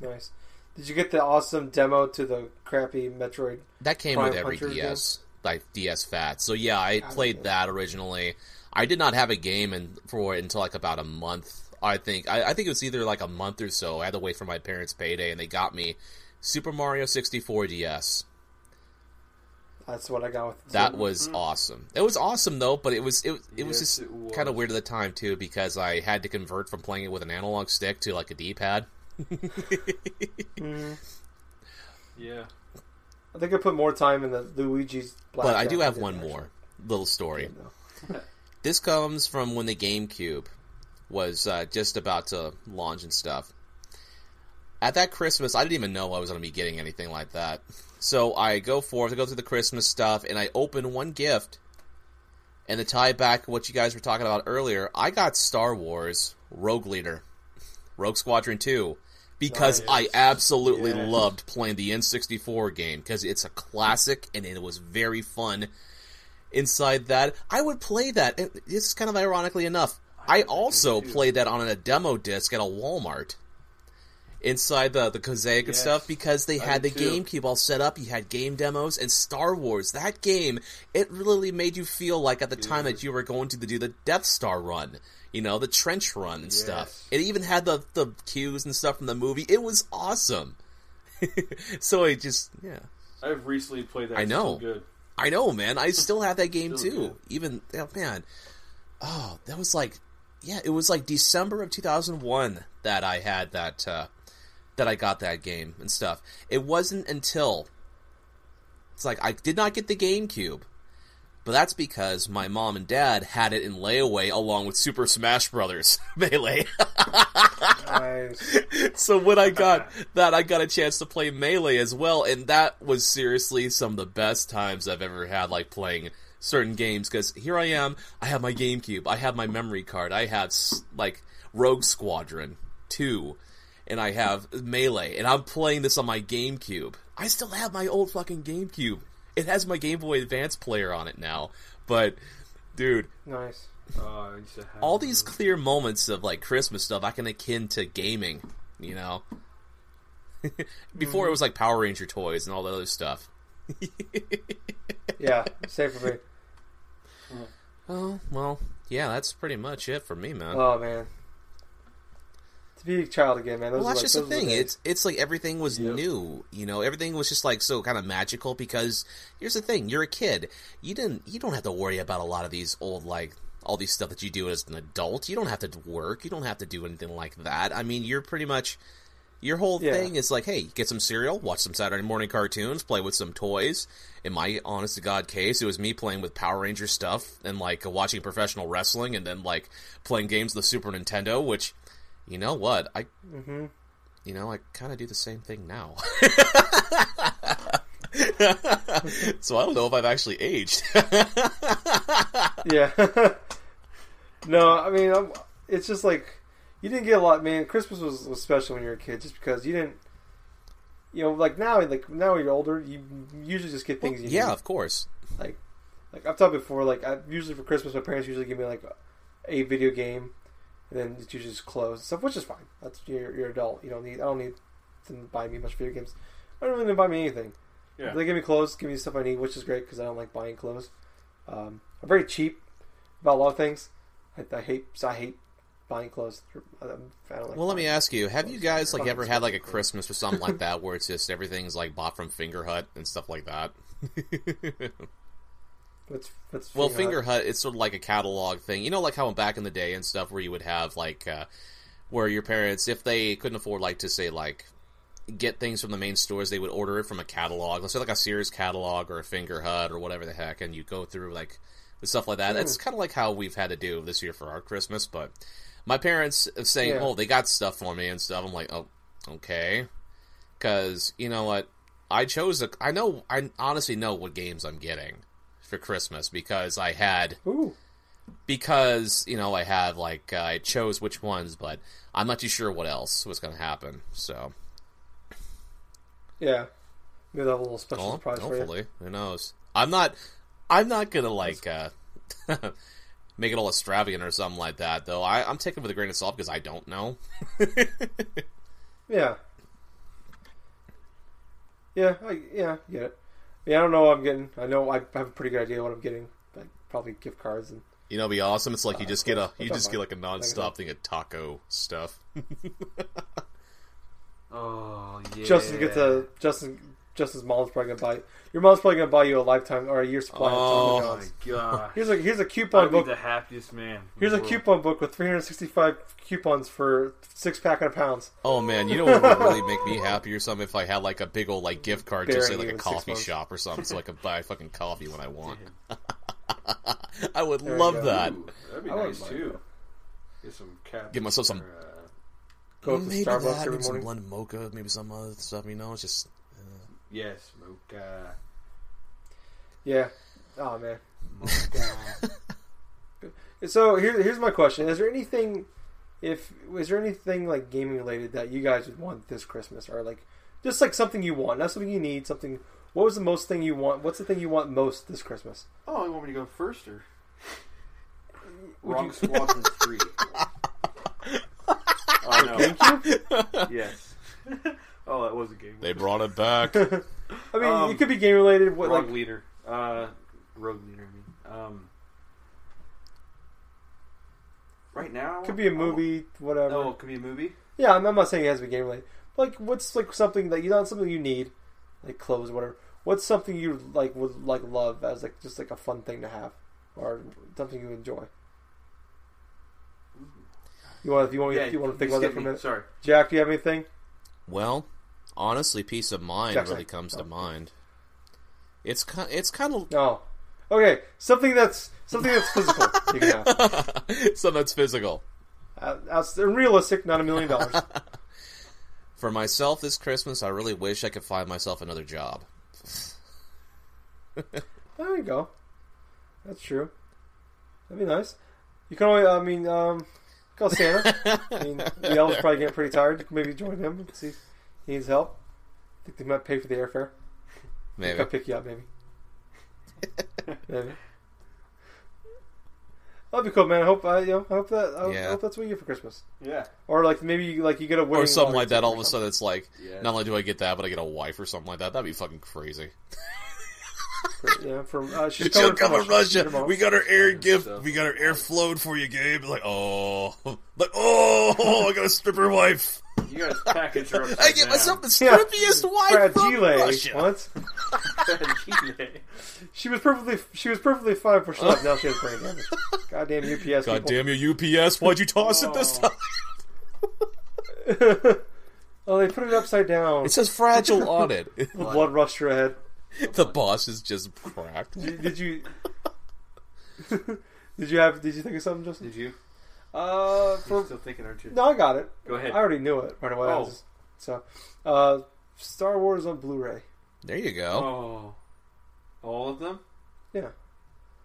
Nice. Did you get the awesome demo to the crappy Metroid? that came Prime with every Puncher DS, like DS Fat. So yeah, I played that originally. I did not have a game in, for until like about a month. I think I, I think it was either like a month or so. I had to wait for my parents' payday, and they got me Super Mario 64 DS. That's what I got with That was awesome. It was awesome though, but it was it, it was Yes, just kind of weird at the time too because I had to convert from playing it with an analog stick to like a D-pad. Mhm. Yeah. I think I put more time in the Luigi's. Black But I do have one actually. more little story. No. This comes from when the GameCube was uh, just about to launch and stuff. At that Christmas, I didn't even know I was going to be getting anything like that. So I go forth, I go through the Christmas stuff, and I open one gift. And to tie back what you guys were talking about earlier, I got Star Wars Rogue Leader, Rogue Squadron 2, because Nice. I absolutely loved playing the N64 game because it's a classic and it was very fun inside that. I would play that. It- It's kind of ironically enough. I also played that on a demo disc at a Walmart. Inside the the Mosaic and Yes, stuff because they had the too. GameCube all set up. You had game demos and Star Wars. That game it really made you feel like at the time that you were going to do the Death Star run, you know, the trench run and stuff. It even had the the cues and stuff from the movie. It was awesome. so I just yeah. I've recently played that. I know. I know, man. I still have that game Still too. good. Even oh, man, oh, that was like, yeah, it was like December of two thousand one that I had that uh, that I got that game and stuff. It wasn't until it's like I did not get the GameCube, but that's because my mom and dad had it in layaway along with Super Smash Brothers Melee. Nice. so when I got that, I got a chance to play Melee as well, and that was seriously some of the best times I've ever had, like playing certain games. Because here I am, I have my GameCube, I have my memory card, I have like Rogue Squadron two, and I have Melee, and I'm playing this on my GameCube. I still have my old fucking GameCube. It has my Game Boy Advance player on it now, but dude, Nice. Oh, I used to have all these clear moments of like Christmas stuff I can akin to gaming, you know. Before it mm-hmm. was like Power Ranger toys and all the other stuff. Yeah, same for me. Oh well, yeah, that's pretty much it for me, man. Oh man, to be a child again, man. Those well, that's like, just the thing. It's it's like everything was Yep. new. You know, everything was just like so kind of magical because here's the thing: you're a kid. You didn't. You don't have to worry about a lot of these old like all these stuff that you do as an adult. You don't have to work. You don't have to do anything like that. I mean, you're pretty much your whole Yeah. thing is like, hey, get some cereal, watch some Saturday morning cartoons, play with some toys. In my honest to god case, it was me playing with Power Ranger stuff and like watching professional wrestling, and then like playing games on the Super Nintendo. Which, you know what, I Mhm. you know, I kind of do the same thing now. so I don't know if I've actually aged. Yeah. no, I mean, I'm, it's just like you didn't get a lot, man. Christmas was, was special when you were a kid, just because you didn't. You know, like now, like now you're older, you usually just get things. you yeah, need. of course. like like I've talked before. Like I, usually for Christmas, my parents usually give me like a video game, and then it's usually just clothes and stuff, which is fine. That's you're, you're adult. You don't need. I don't need to buy me much video games. I don't really need to buy me anything. Yeah. If they give me clothes, give me stuff I need, which is great because I don't like buying clothes. Um, I'm very cheap about a lot of things. I, I hate. So I hate buying clothes. I don't, like Well, let me ask you: Have you guys like ever had like a. Christmas or something like that, where it's just everything's like bought from Fingerhut and stuff like that? What's, what's Well, Fingerhut? Hut, it's sort of like a catalog thing. You know, like how back in the day and stuff, where you would have like, uh, where your parents, if they couldn't afford, like, to say like, get things from the main stores, they would order it from a catalog. Let's say like a Sears catalog or a Fingerhut or whatever the heck, and you go through like the stuff like that. That's kind of like how we've had to do this year for our Christmas. But my parents are saying, Yeah. "Oh, they got stuff for me and stuff." I'm like, "Oh, okay," because you know what. I chose a. I know. I honestly know what games I'm getting for Christmas because I had Ooh, because you know I had like uh, I chose which ones, but I'm not too sure what else was going to happen. So, yeah. Maybe a little special well, surprise for you. hopefully, who knows? I'm not. I'm not gonna like uh, make it all extravagant or something like that, though. I, I'm taking it with a grain of salt because I don't know. Yeah. Yeah, I, yeah, I get it. Yeah, I don't know what I'm getting. I know I have a pretty good idea what I'm getting. Like probably gift cards and You know, it'd be awesome. It's like you Uh, just get a you just get like a non-stop thing of taco stuff. Oh yeah. Justin gets a Justin Justin's mom's probably gonna buy your mom's probably gonna buy you a lifetime or a year supply Oh, of Taco Oh John's. my god. Here's a here's a coupon I'd be book. the happiest man. Here's a world. coupon book with 365 coupons for six pack of pounds. Oh man, you know what would really make me happy or something if I had like a big old like gift card to Burying say like a coffee shop or something, so I could buy fucking coffee when I want. I would There love that. Ooh, that'd be I wouldn't nice too. that. Get some cap. Get myself some- or, uh, Go up to maybe Starbucks that, every maybe some morning. London mocha, maybe some other stuff. You know, it's just yes, mocha. Yeah. Oh man. Mocha. So here, here's my question: Is there anything, if is there anything like gaming related that you guys would want this Christmas, or like just like something you want, not something you need, something What was the most thing you want? What's the thing you want most this Christmas? Oh, you want me to go first or? Would Wrong you- Squadron Three. oh no! GameCube? Yes. oh, that was a game. They brought it back. I mean, Um, it could be game related. What Wrong like leader. Uh, road leader. I mean, um, right now could be a I movie, whatever. Oh, it could be a movie. Yeah, I'm, I'm not saying it has to be game related. But like, what's like something that you not something you need, like clothes, or whatever. What's something you like would like love as like just like a fun thing to have, or something you enjoy? You want if you want Yeah, if you want to think about that skipped for a me. minute. Sorry. Jack, do you have anything? well, honestly, peace of mind Jackson. really comes Oh. to mind. It's kind. It's kind of No. Okay, something that's something that's physical. you can have. something that's physical. Uh, that's realistic, not a million dollars. For myself this Christmas, I really wish I could find myself another job. There you go. That's true. That'd be nice. You can only, I mean, um, call Santa. I mean, the elves probably getting pretty tired. Maybe join him and see needs help. I think they might pay for the airfare. Maybe. Come pick you up, maybe. maybe. That'd be cool, man. I hope, I, you know, I hope that, I Yeah. I hope that's what you get for Christmas. Yeah. Or like maybe like you get a winning Or something like that. All of a sudden, it's like Yeah. not only do I get that, but I get a wife or something like that. That'd be fucking crazy. Yeah, from uh, she's She'll coming come from from Russia. Your. We got our air gift. stuff. We got our air flowed for you, Gabe. Like, oh, like, oh, I got a stripper wife. You guys package her upside I get down. myself the Yeah. strippiest wife from Fragile Russia. once. Fragile. She was perfectly she was perfectly fine before she left. Now she has brain damage. Goddamn UPS God people. damn you, UPS! Why'd you toss it this Oh. time? oh, they put it upside down. It says fragile on it. The blood rushed to her head. the boss is just cracked. Did, did you? did you have? Did you think of something, Justin? Did you? Uh, You're for still thinking, aren't you? no, I got it. Go ahead. I already knew it right away. I was Oh. just- so, uh, Star Wars on Blu-ray. There you go. Oh. All of them? Yeah.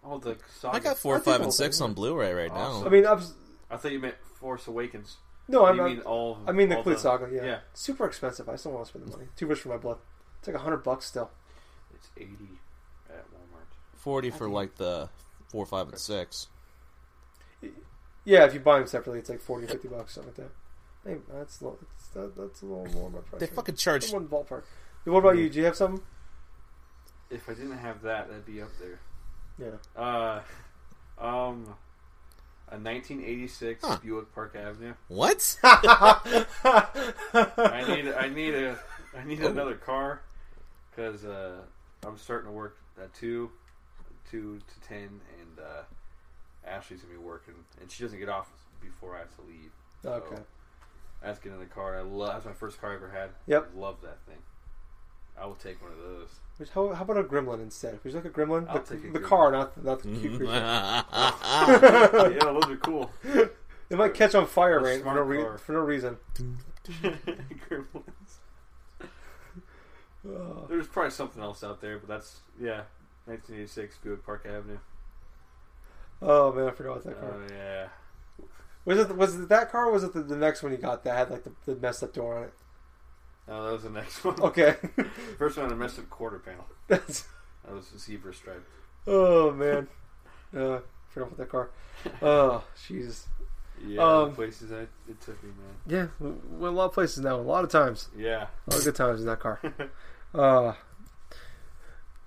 All the saga. I got four, I five, and six on Blu-ray right Awesome. now. I mean, I was I thought you meant Force Awakens. no, I'm you mean all? I mean the all complete saga. Yeah. Yeah. super expensive. I still want to spend the money. Too much for my blood. It's like a hundred bucks still. It's eighty at Walmart. Forty for like the four, five, and six. Yeah, if you buy them separately, it's like 40, 50 bucks, something like that. Hey, that's a little, it's, that, that's a little more my price. They range. fucking charge. one ballpark. What about you? Do you have something? If I didn't have that, that'd be up there. Yeah. Uh, um, a 1986 Huh. Buick Park Avenue. What? I need, I need a, I need Oh. another car because uh, I'm starting to work at two, two to ten, and uh, Ashley's gonna be working, and she doesn't get off before I have to leave. So okay. I have to get another car. I love. That's my first car I ever had. Yep. I love that thing. I will take one of those. Which, how, how about a gremlin instead? Would you like a gremlin? I'll the take a the gremlin. car, not the, not the cute creature. yeah, those are cool. It might catch on fire, right? For no, smart re- for no reason. Gremlins. There's probably something else out there, but that's yeah, 1986 Buick Park Avenue. Oh man, I forgot about that car. Oh yeah, Was it was it that car? or Was it the, the next one you got that had like the, the messed up door on it? no, that was the next one. Okay, First one, I messed up quarter panel. that's That was the zebra stripe. oh man. Uh, forgot about that car. Oh Jesus. Yeah, Um, places I, it took me, man. Yeah, we went a lot of places now. A lot of times. Yeah, A lot of good times in that car. Uh,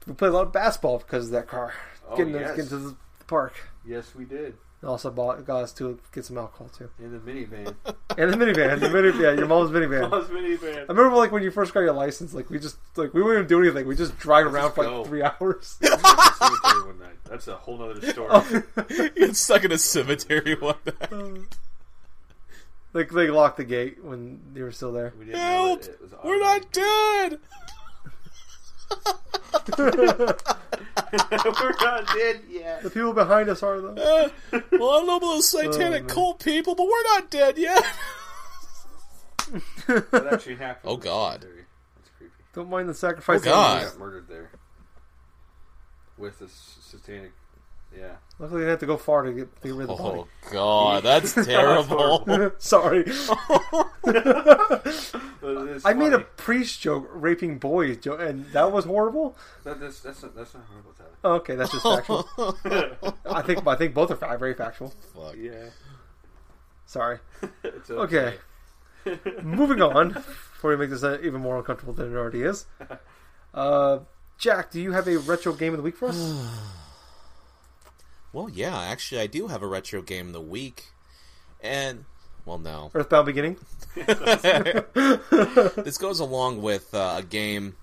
we played a lot of basketball because of that car. Oh, getting, yes. us, getting to the park. Yes, we did also bought, got us to get some alcohol too. in the minivan. In the minivan, the minivan, yeah, your mom's minivan. Mom's minivan. I remember like when you first got your license, like we just like we wouldn't even do anything. We just drive around just for like three hours. We went to the cemetery one night. That's a whole nother story. Oh. You get stuck in a cemetery one night. like they locked the gate when you were still there. We didn't know Help! that it was We're not dead. We're not dead yet. The people behind us are though. Uh, well, I don't know about those satanic man. cult people, but we're not dead yet. That actually happened. Oh, God. That's creepy. Don't mind the sacrifice. Oh, God. He got murdered there with the satanic. Yeah. Luckily, they didn't have to go far to get, to get rid of the Oh god, that's terrible. body. Sorry, But it's I made a funny. Priest joke raping boys, joke, and that was horrible. That, that's that's not, that's not horrible, Tyler. Oh, okay, that's just factual. I think I think both are fa- very factual. Fuck. Yeah. Sorry. It's Okay. Moving on, before we make this uh, even more uncomfortable than it already is. Uh, Jack, do you have a retro game of the week for us? Well, yeah, actually, I do have a retro game of the week, and well, no, Earthbound Beginning. this goes along with uh, a game,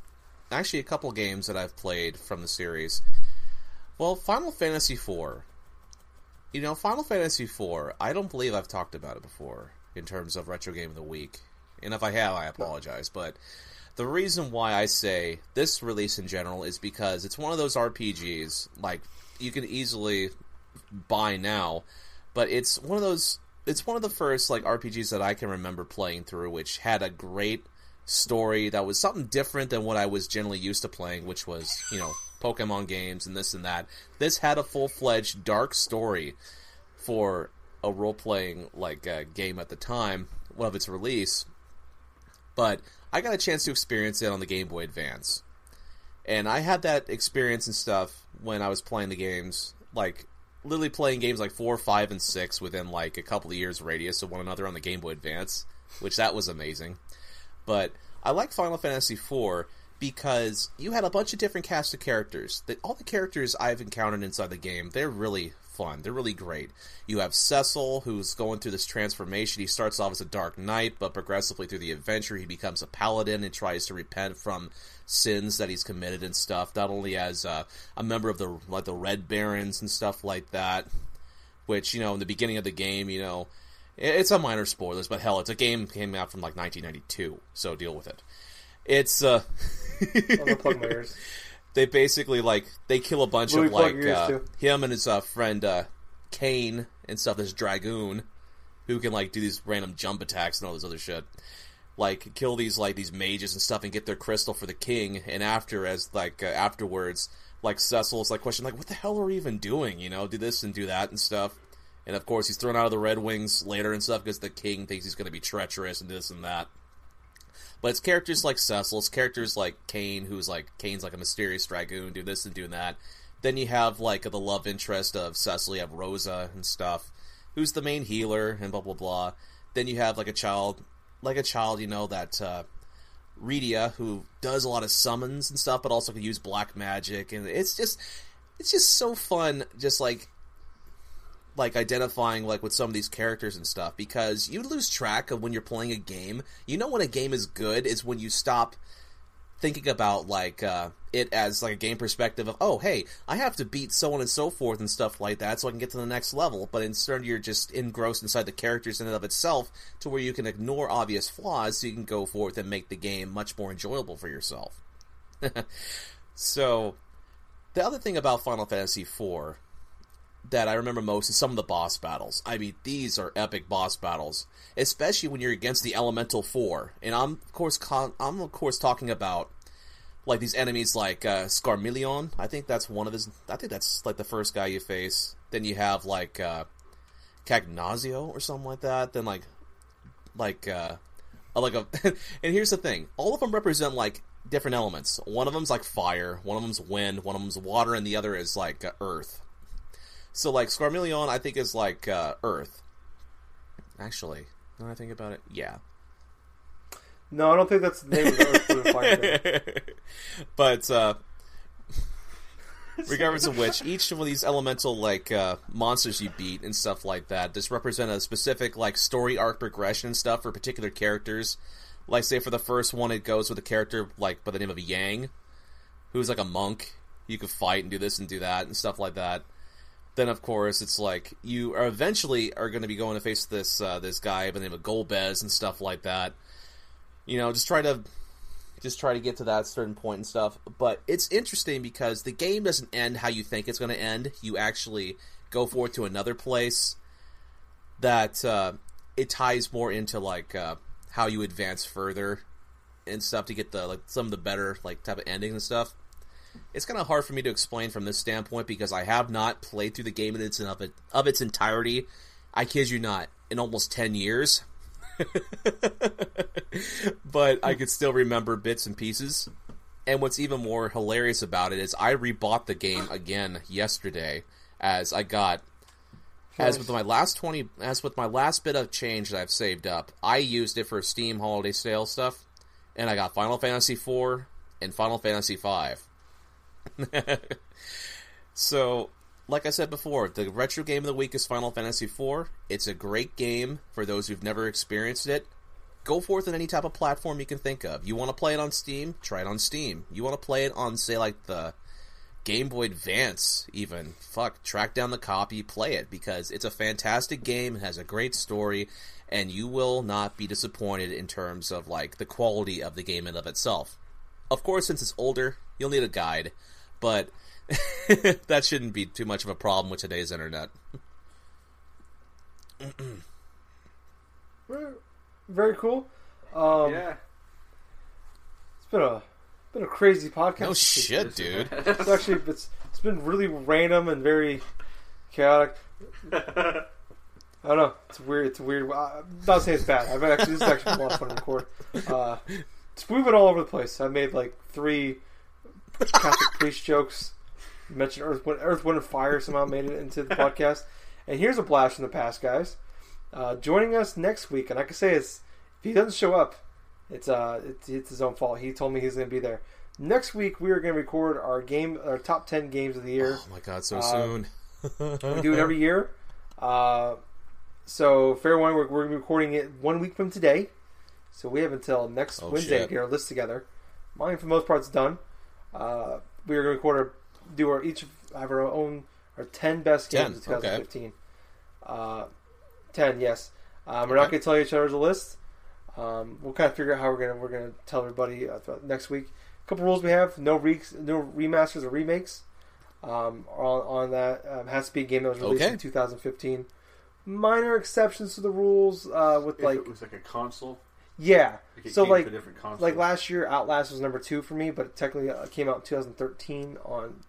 actually, a couple games that I've played from the series. Well, Final Fantasy IV. You know, Final Fantasy IV. I don't believe I've talked about it before in terms of retro game of the week, and if I have, I apologize. But the reason why I say this release in general is because it's one of those RPGs like you can easily buy now, but it's one of those. It's one of the first like RPGs that I can remember playing through, which had a great story that was something different than what I was generally used to playing, which was you know Pokemon games and this and that. This had a full fledged dark story for a role playing like uh, game at the time of its release, but I got a chance to experience it on the Game Boy Advance. And I had that experience and stuff when I was playing the games, like literally playing games like four, five, and six within like a couple of years radius of one another on the Game Boy Advance, which that was amazing. But I like Final Fantasy IV because you had a bunch of different cast of characters. That all the characters I've encountered inside the game, they're really fun. They're really great. You have Cecil, who's going through this transformation. He starts off as a Dark Knight, but progressively through the adventure, he becomes a paladin and tries to repent from sins that he's committed and stuff. Not only as uh, a member of the like the Red Barons and stuff like that, which you know in the beginning of the game, you know, it's a minor spoilers, but hell, it's a game came out from like 1992, so deal with it. It's uh, I'm gonna plug my ears. they basically like they kill a bunch Louis, of like uh, him and his uh, friend uh, Kain and stuff. This dragoon who can like do these random jump attacks and all this other shit. Like kill these like these mages and stuff and get their crystal for the king. And after as like uh, afterwards, like Cecil's like question like what the hell are we even doing? You know, do this and do that and stuff. And of course, he's thrown out of the Red Wings later and stuff because the king thinks he's going to be treacherous and this and that. But it's characters like Cecil, it's characters like Kain, who's like Kain's like a mysterious dragoon, do this and do that. Then you have like the love interest of Cecil, you have Rosa and stuff, who's the main healer and blah blah blah. Then you have like a child, like a child, you know that uh, Rydia, who does a lot of summons and stuff, but also can use black magic, and it's just, it's just so fun, just like like identifying like with some of these characters and stuff because you lose track of when you're playing a game. You know when a game is good is when you stop thinking about like uh, it as like a game perspective of oh hey I have to beat so on and so forth and stuff like that so I can get to the next level. But instead you're just engrossed inside the characters in and of itself to where you can ignore obvious flaws so you can go forth and make the game much more enjoyable for yourself. so the other thing about Final Fantasy IV that I remember most is some of the boss battles. I mean, these are epic boss battles, especially when you're against the Elemental Four. And I'm of course con- I'm of course talking about like these enemies like uh, Scarmillion. I think that's one of his. I think that's like the first guy you face. Then you have like uh, Cagnazio or something like that. Then like like uh, like a. and here's the thing: all of them represent like different elements. One of them's like fire, one of them's wind, one of them's water, and the other is like uh, earth. So like Scarmillion, I think is like uh, Earth. Actually, now that I think about it, yeah. No, I don't think that's the name of the Earth but uh, regardless of which, each one of these elemental like uh, monsters you beat and stuff like that just represent a specific like story arc progression stuff for particular characters. Like say for the first one, it goes with a character like by the name of Yang, who's like a monk. You could fight and do this and do that and stuff like that. Then of course it's like you are eventually are going to be going to face this uh, this guy by the name of Golbez and stuff like that. You know, just try to just try to get to that certain point and stuff. But it's interesting because the game doesn't end how you think it's going to end. You actually go forward to another place that uh, it ties more into like uh, how you advance further and stuff to get the like some of the better like type of ending and stuff. It's kind of hard for me to explain from this standpoint because I have not played through the game in its of it of its entirety. I kid you not, in almost ten years. but I could still remember bits and pieces. And what's even more hilarious about it is I rebought the game again yesterday as I got as with my last 20 as with my last bit of change that I've saved up. I used it for Steam holiday sale stuff and I got Final Fantasy 4 and Final Fantasy 5. so, like I said before, the retro game of the week is Final Fantasy IV. It's a great game for those who've never experienced it. Go forth on any type of platform you can think of. You want to play it on Steam? Try it on Steam. You want to play it on, say, like the Game Boy Advance, even. Fuck, track down the copy, play it, because it's a fantastic game, it has a great story, and you will not be disappointed in terms of, like, the quality of the game in of itself. Of course, since it's older, you'll need a guide, but that shouldn't be too much of a problem with today's internet. Very, very cool. Um, yeah. It's been a been a crazy podcast. No this shit, dude. It's actually it's it's been really random and very chaotic. I don't know. It's weird. It's weird. I'm not saying it's bad. I've actually this is actually a lot of fun to record. Uh, it's moving all over the place. I made like three Catholic priest jokes. Mentioned Earth, Wind, Earth, Wind, and Fire somehow made it into the podcast. And here's a blast from the past, guys. Uh, joining us next week, and I can say it's if he doesn't show up, it's uh it's, it's his own fault. He told me he's going to be there. Next week we are going to record our game, our top ten games of the year. Oh my god, so Uh, soon. We do it every year. Uh, so fair one, we're, we're recording it one week from today. So we have until next Oh, Wednesday shit. to get our list together. Mine, for the most part, is done. Uh, we are going to record our, do our each have our own our ten best games 10, of okay. 2015. Uh, ten, yes. Um, we're not going to tell each other the list. Um, we'll kind of figure out how we're going to we're going to tell everybody uh, next week. A couple rules we have: no re- no remasters or remakes. Um, on, on that um, has to be a game that was released Okay. in 2015. Minor exceptions to the rules uh, with If like it was like a console, yeah. like it So like different like last year, Outlast was number two for me, but it technically uh, came out in 2013 on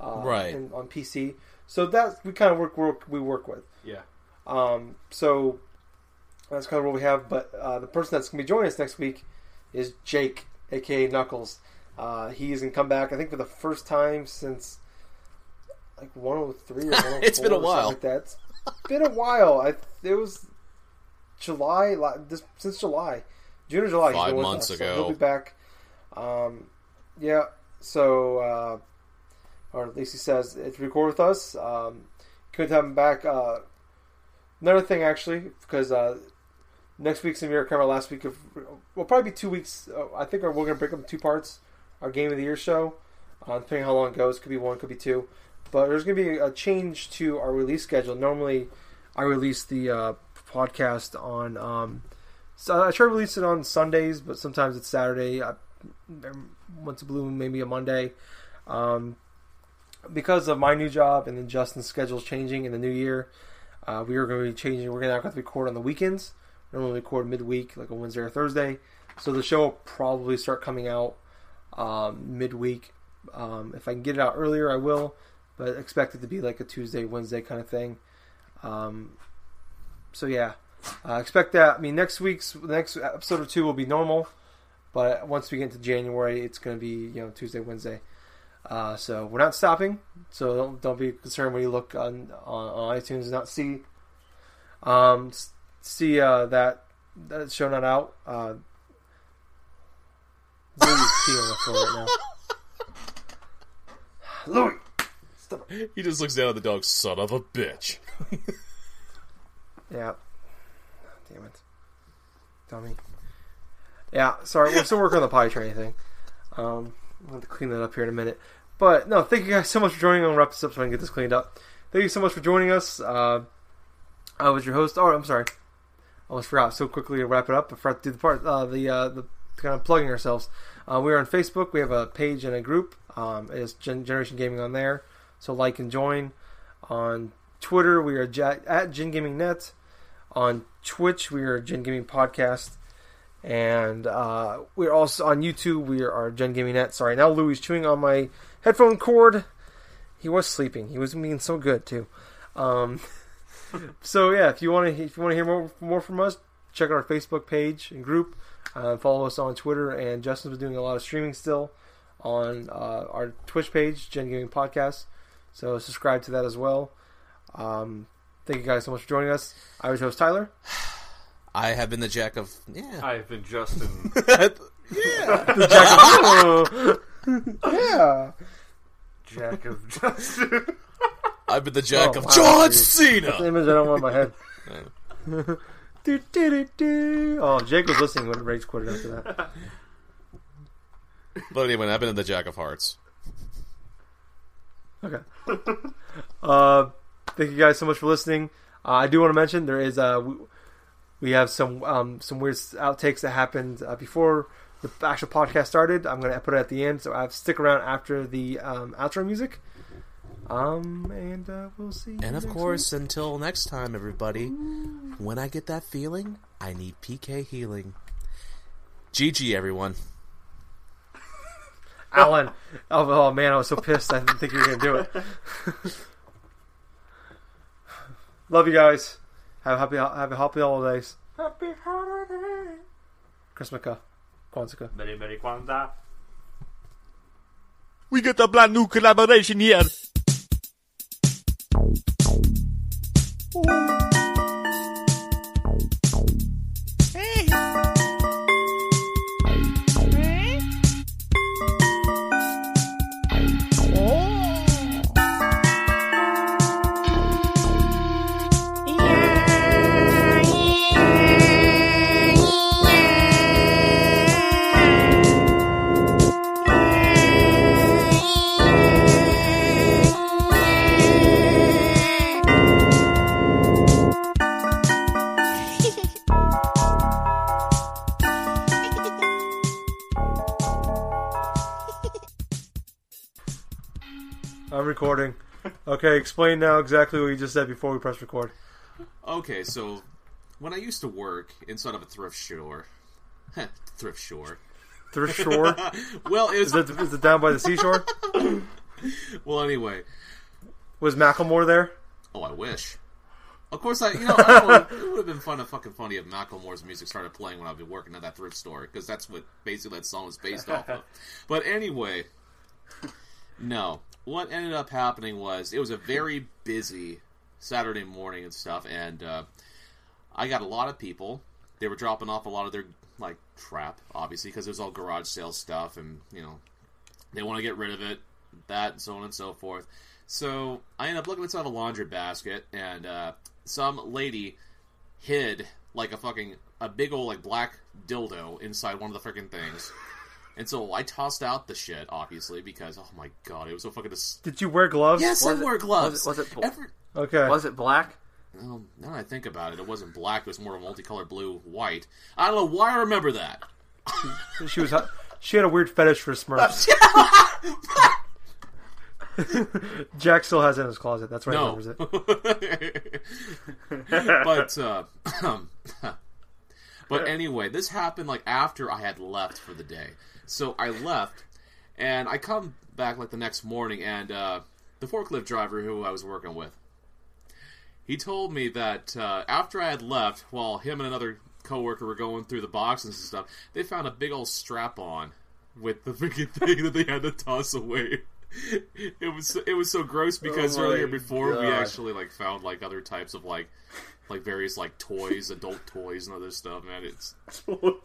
uh, Right. in, on PC. So that we kind of work, work we work with. yeah, Um, so that's kind of what we have. But uh, the person that's going to be joining us next week is Jake, aka Knuckles. Uh, he is going to come back, I think, for the first time since like 103 or 104. It's been a while. Like that. It's been a while. I it was July, this since July, June or July. Five months us, so ago. he'll be back. Um, yeah. So, uh, or at least he says it's record with us. Um, couldn't have him back. Uh, another thing, actually, because uh, next week's gonna be our kind of our last week of. Well, probably be two weeks. Uh, I think we're gonna break them two parts. Our game of the year show, uh, depending how long it goes, could be one, could be two. But there's gonna be a change to our release schedule. Normally, I release the uh, podcast on. Um, so I try to release it on Sundays, but sometimes it's Saturday. I, once a blue maybe a Monday. Um, because of my new job and then Justin's schedule changing in the new year, uh, we are going to be changing. We're going to have to record on the weekends. Normally record midweek, like a Wednesday or Thursday. So the show will probably start coming out um, midweek. Um, if I can get it out earlier, I will. But expect it to be like a Tuesday, Wednesday kind of thing. Um, so yeah, uh, expect that. I mean, next week's next episode or two will be normal, but once we get into January, it's going to be you know Tuesday, Wednesday. Uh, so we're not stopping. So don't don't be concerned when you look on on, on iTunes and not see um see uh, that that show not out. Uh, Louis is peeing on the floor right now. Louis. He just looks down at the dog, son of a bitch. Yeah. Damn it. Dummy. Yeah, sorry, we're still working on the pie tray thing. Um, I'm going to clean that up here in a minute. But no, thank you guys so much for joining. I'll wrap this up so I can get this cleaned up. Thank you so much for joining us. Uh, I was your host. Oh, I'm sorry. I almost forgot so quickly to wrap it up. I forgot to do the part, uh, the uh, the kind of plugging ourselves. Uh, we are on Facebook. We have a page and a group. Um, it's Gen- Generation Gaming on there. So like and join. On Twitter, we are at Gen Gaming Net. On Twitch, we are Gen Gaming Podcast. And uh, we're also on YouTube. We are Gen Gaming Net. Sorry, now Louis chewing on my headphone cord. He was sleeping. He was being so good too. Um, so yeah, if you want to if you want to hear more more from us, check out our Facebook page and group. Uh, follow us on Twitter, and Justin's been doing a lot of streaming still on uh, our Twitch page, Gen Gaming Podcast. So subscribe to that as well. Um, thank you guys so much for joining us. I was your host Tyler. I have been the jack of yeah. I've been Justin. The Jack of yeah. Jack of Justin. I've been the jack Oh, of wow, John dude. Cena. That's the image I don't want in my head. do, do, do, do. Oh, Jake was listening when Rage quit after that. But anyway, I've been in the jack of hearts. Okay. Uh, thank you guys so much for listening. Uh, I do want to mention there is uh, we, we have some um, some weird outtakes that happened uh, before the actual podcast started. I'm gonna put it at the end, so I have to stick around after the um, outro music. Um, and uh, we'll see. And of course, until next time, everybody, when I get that feeling, I need PK healing. GG, everyone. Alan. Oh, oh man, I was so pissed. I didn't think you were gonna do it. Love you guys. Have a happy have a happy holidays. Happy holiday. Christmaka. Kwanzaa. Very, very Kwanzaa. We got a brand new collaboration here. I'm recording. Okay, explain now exactly what you just said before we press record. Okay, so when I used to work inside of a thrift store, thrift store. Thrift store. Well, it was Is it, is it down by the seashore? well anyway. Was Macklemore there? Oh, I wish. Of course, I you know I it would have been fun, and fucking funny if Macklemore's music started playing when I'd be working at that thrift store because that's what basically that song was based off of. But anyway, no. What ended up happening was it was a very busy Saturday morning and stuff, and uh, I got a lot of people. They were dropping off a lot of their like crap, obviously, because it was all garage sale stuff, and you know they want to get rid of it, that, and so on and so forth. So I ended up looking inside a laundry basket, and uh, some lady hid like a fucking a big old like black dildo inside one of the freaking things. And so I tossed out the shit, obviously, because oh my god, it was so fucking. Dis- Did you wear gloves? yes, Was I it- wore gloves. was it- was it bl- Every- Okay. Was it black? well, now that I think about it, it wasn't black. It was more of a multicolored blue, white. I don't know why I remember that. She was. She had a weird fetish for Smurfs. Jack still has it in his closet. That's why he No. remembers it. but uh, but anyway, this happened like after I had left for the day. So I left, and I come back like the next morning, and uh, the forklift driver who I was working with, he told me that uh, after I had left, while him and another coworker were going through the boxes and stuff, they found a big old strap on with the freaking thing that they had to toss away. It was it was so gross because Oh earlier before we actually like found like other types of like like various like toys, adult toys and other stuff. Man, it's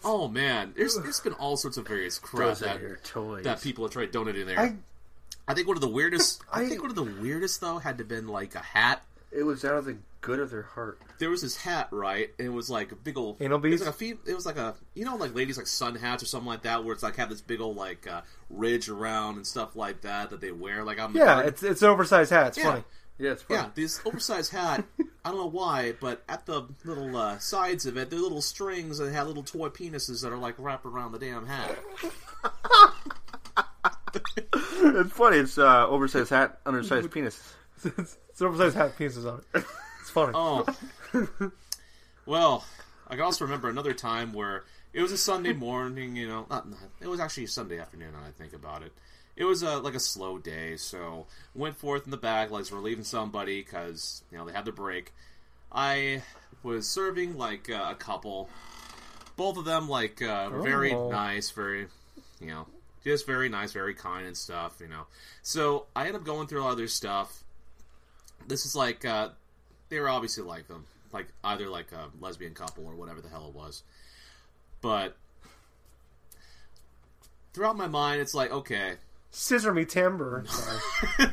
oh man, there's there's been all sorts of various crap Those that toys. that people have tried donating there. I- I, think one of the weirdest. I, I- think one of the weirdest though had to been like a hat. It was out of the good of their heart. There was this hat, right? And it was like a big old Anal It was beads? like a fe- It was like a you know like ladies like sun hats or something like that, where it's like have this big old like uh, ridge around and stuff like that that they wear like on the Yeah, garden. it's it's an oversized hat. It's Yeah. funny. Yeah, it's funny. Yeah, this oversized hat. I don't know why, but at the little uh, sides of it, there are little strings that have little toy penises that are like wrapped around the damn hat. it's funny. It's uh, oversized hat, undersized penis. it's an oversized hat with pieces on it. It's funny. Oh, well, I can also remember another time where It was a Sunday morning, you know. Not, not, it was actually a Sunday afternoon. I think about it. It was a, like a slow day, so went forth in the back like relieving somebody because you know they had their break. I was serving like uh, a couple, both of them like uh, very Oh. nice, very you know, just very nice, very kind and stuff, you know. So I ended up going through all their stuff. This is like uh, they were obviously like them, like either like a lesbian couple or whatever the hell it was. But throughout my mind, it's like okay, Scissor me timber.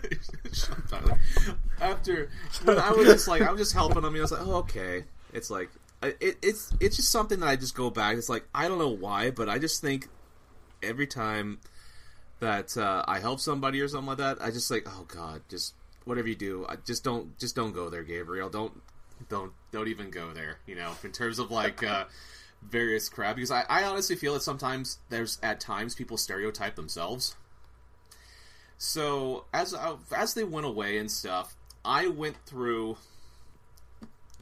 After when I was just like I was just helping him. I was like, oh okay. It's like it, it's it's just something that I just go back. It's like I don't know why, but I just think every time that uh, I help somebody or something like that, I just like oh god, just whatever you do, I just don't just don't go there, Gabriel. Don't don't don't even go there. You know, in terms of like. uh various crap because I, I honestly feel that sometimes there's at times people stereotype themselves so as I, as they went away and stuff, I went through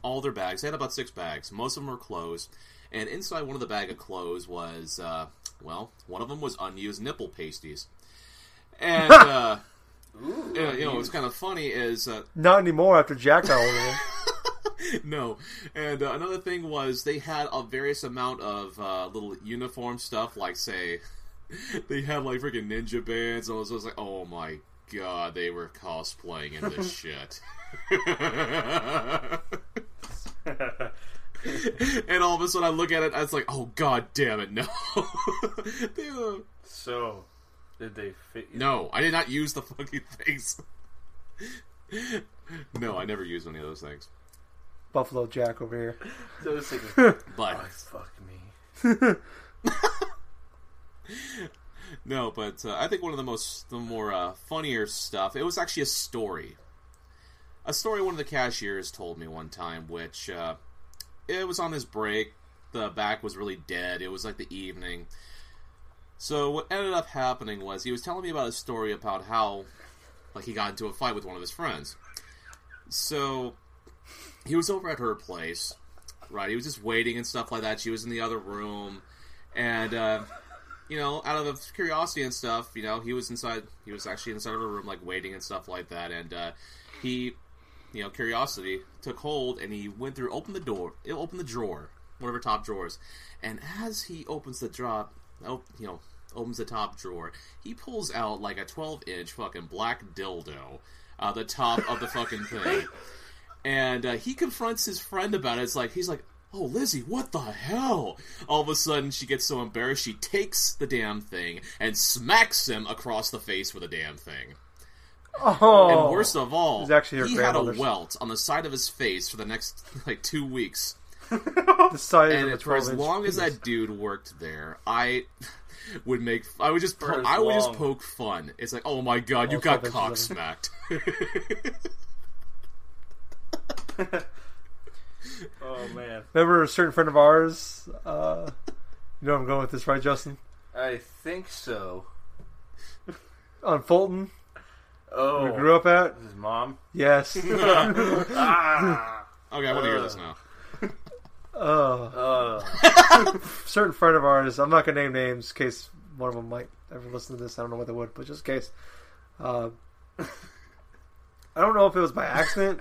all their bags. They had about six bags. Most of them were clothes, and inside one of the bag of clothes was uh, well, one of them was unused nipple pasties, and uh, you know, you know what's kind of funny is uh, Not anymore after Jack got hold no, and uh, another thing was they had a various amount of uh, little uniform stuff, like say they had like freaking ninja bands. And I was just like, oh my god, they were cosplaying in this shit. and all of a sudden, I look at it, I was like, oh god damn it, no. They were- So, did they fit you? no, I did not use the fucking things. no, I never used any of those things. Buffalo Jack over here. So I But oh, fuck me. No, but uh, I think one of the most, the more uh, funnier stuff. It was actually a story, a story one of the cashiers told me one time, which uh, it was on his break. The back was really dead. It was like the evening. So what ended up happening was he was telling me about a story about how, like, he got into a fight with one of his friends. So he was over at her place, right? He was just waiting and stuff like that. She was in the other room, and. You know, out of curiosity and stuff, you know, he was inside. He was actually inside of a room, like waiting and stuff like that. And uh, he, you know, curiosity took hold, and he went through, opened the door, it opened the drawer, one of her top drawers, and as he opens the drop, oh, you know, opens the top drawer, he pulls out like a 12 inch fucking black dildo, uh, the top of the fucking thing, and uh, he confronts his friend about it. It's like he's like, "Oh, Lizzie, what the hell?" All of a sudden, she gets so embarrassed, she takes the damn thing and smacks him across the face with the damn thing. Oh, And worst of all, It's actually her he had a welt on the side of his face for the next like two weeks. the size And of a for as 12 long as that dude worked there, I would make I would just po- as I would just poke fun. It's like, oh my god, you got so cock smacked. Oh man, Remember a certain friend of ours? Uh, you know where I'm going with this, right, Justin? I think so. On Fulton, Oh, where we grew up at? His mom. Yes. ah. okay, I want to hear this now. uh, Uh, certain friend of ours. I'm not gonna name names in case one of them might ever listen to this. I don't know what they would, but just in case. Uh, I don't know if it was by accident,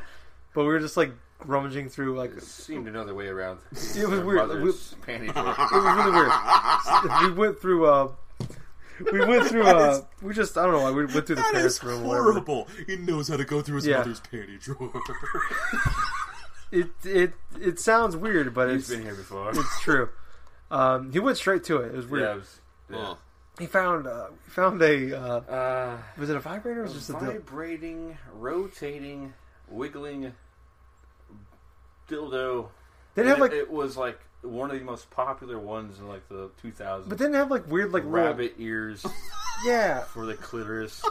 but we were just like rummaging through like it seemed another way around. It was weird. mother's panty drawer. it was really weird. We went through. Uh, we went through. Uh, we just. I don't know why we went through the That is parents' room. horrible. He knows how to go through his Yeah. mother's panty drawer. It it it sounds weird, but He's it's been here before. it's true. Um, he went straight to it. It was weird. Yeah, it was, yeah. He found uh, he found a uh, Uh, was it a vibrator or was it just a dildo? vibrating, rotating, wiggling dildo. They didn't have it, like, it was like one of the most popular ones in like the 2000s. but then they didn't have like weird like little- rabbit ears yeah. for the clitoris.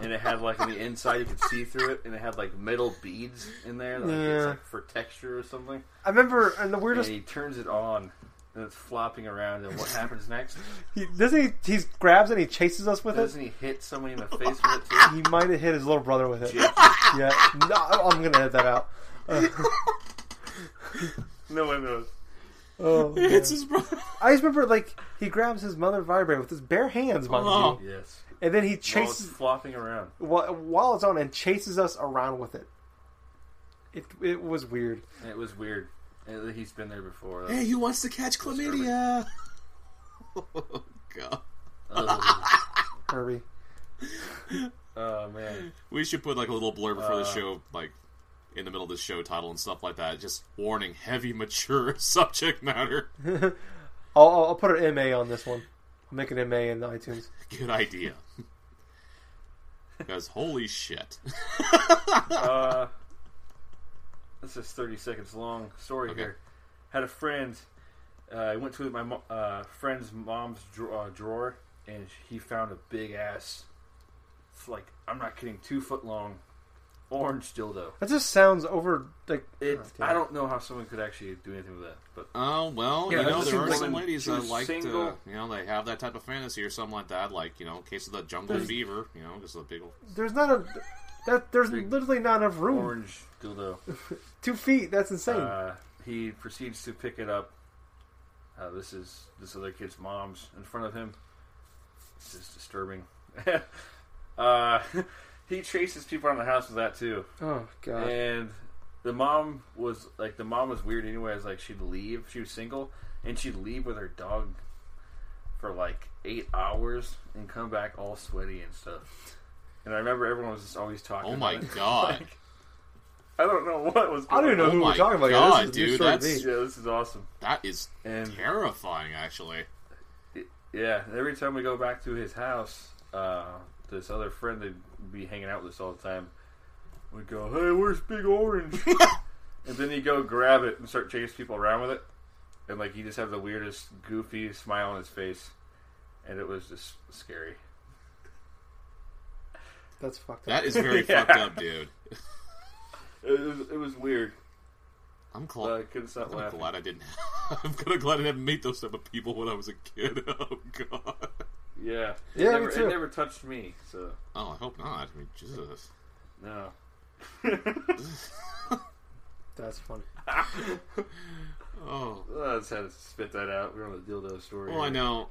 and it had like on the inside you could see through it, and it had like metal beads in there, like it's Yeah. like for texture or something. I remember, and the And weirdest he turns it on, and it's flopping around. And what happens next? he doesn't he he grabs it and he chases us with it. Doesn't he hit somebody in the face with it too? He might have hit his little brother with it. Yeah, no, I'm gonna edit that out. No one knows. Oh, It's his brother. I just remember like he grabs his mother vibrator with his bare hands, mind Oh. you, Yes. and then he While it's chases flopping around. while, while it's on and chases us around with it. It it was weird. It was weird. Uh, He's been there before. Hey, who wants to catch chlamydia? oh god. Oh, Herbie. oh, man. We should put like a little blurb before the Uh. show, like in the middle of the show title and stuff like that. Just warning: heavy, mature subject matter. I'll, I'll I'll put an MA on this one. I'll make an MA in iTunes. Good idea. Because holy shit. uh, this is 30 seconds long story Okay. here. Had a friend. Uh, I went to my mo- uh, friend's mom's dra- uh, drawer, and he found a big ass. It's like I'm not kidding, two foot long, orange dildo. That just sounds over like It. Oh. I don't know how someone could actually do anything with that, but Oh well, Yeah, you know this there is are like some ladies she that was like to, single. you know, they have that type of fantasy or something like that. Like you know, in case of the jungle There's- fever, you know, just a big. Old... there's not a that there's Big literally not enough room. orange dildo. Two feet. That's insane. Uh, he proceeds to pick it up. Uh, this is this other kid's mom's in front of him. This is disturbing. uh, he chases people around the house with that too, oh god. and the mom was like the mom was weird anyway. It's like she'd leave. She was single, and she'd leave with her dog for like eight hours and come back all sweaty and stuff. And I remember everyone was just always talking. Oh my it. God. Like, I don't know what was. I don't know Oh who my we're talking about. God, this is a dude, that's- me. Yeah, this is awesome. That is And terrifying, actually. Yeah, every time we go back to his house, uh, this other friend would be hanging out with us all the time. We'd go, "Hey, where's Big Orange?" and then he'd go grab it and start chasing people around with it, and like he just had the weirdest, goofy smile on his face, and it was just scary. That's fucked up. That is very Yeah. fucked up, dude. It was, it was weird. I'm But I glad. couldn't stop I'm glad I didn't. I'm kind of glad I didn't meet those type of people when I was a kid. Oh god. Yeah, it Yeah, me never, too. It never touched me, so Oh, I hope not. I mean, Jesus. no. That's funny. Oh. I just had to spit that out. We're on the dildo story. Well, I know.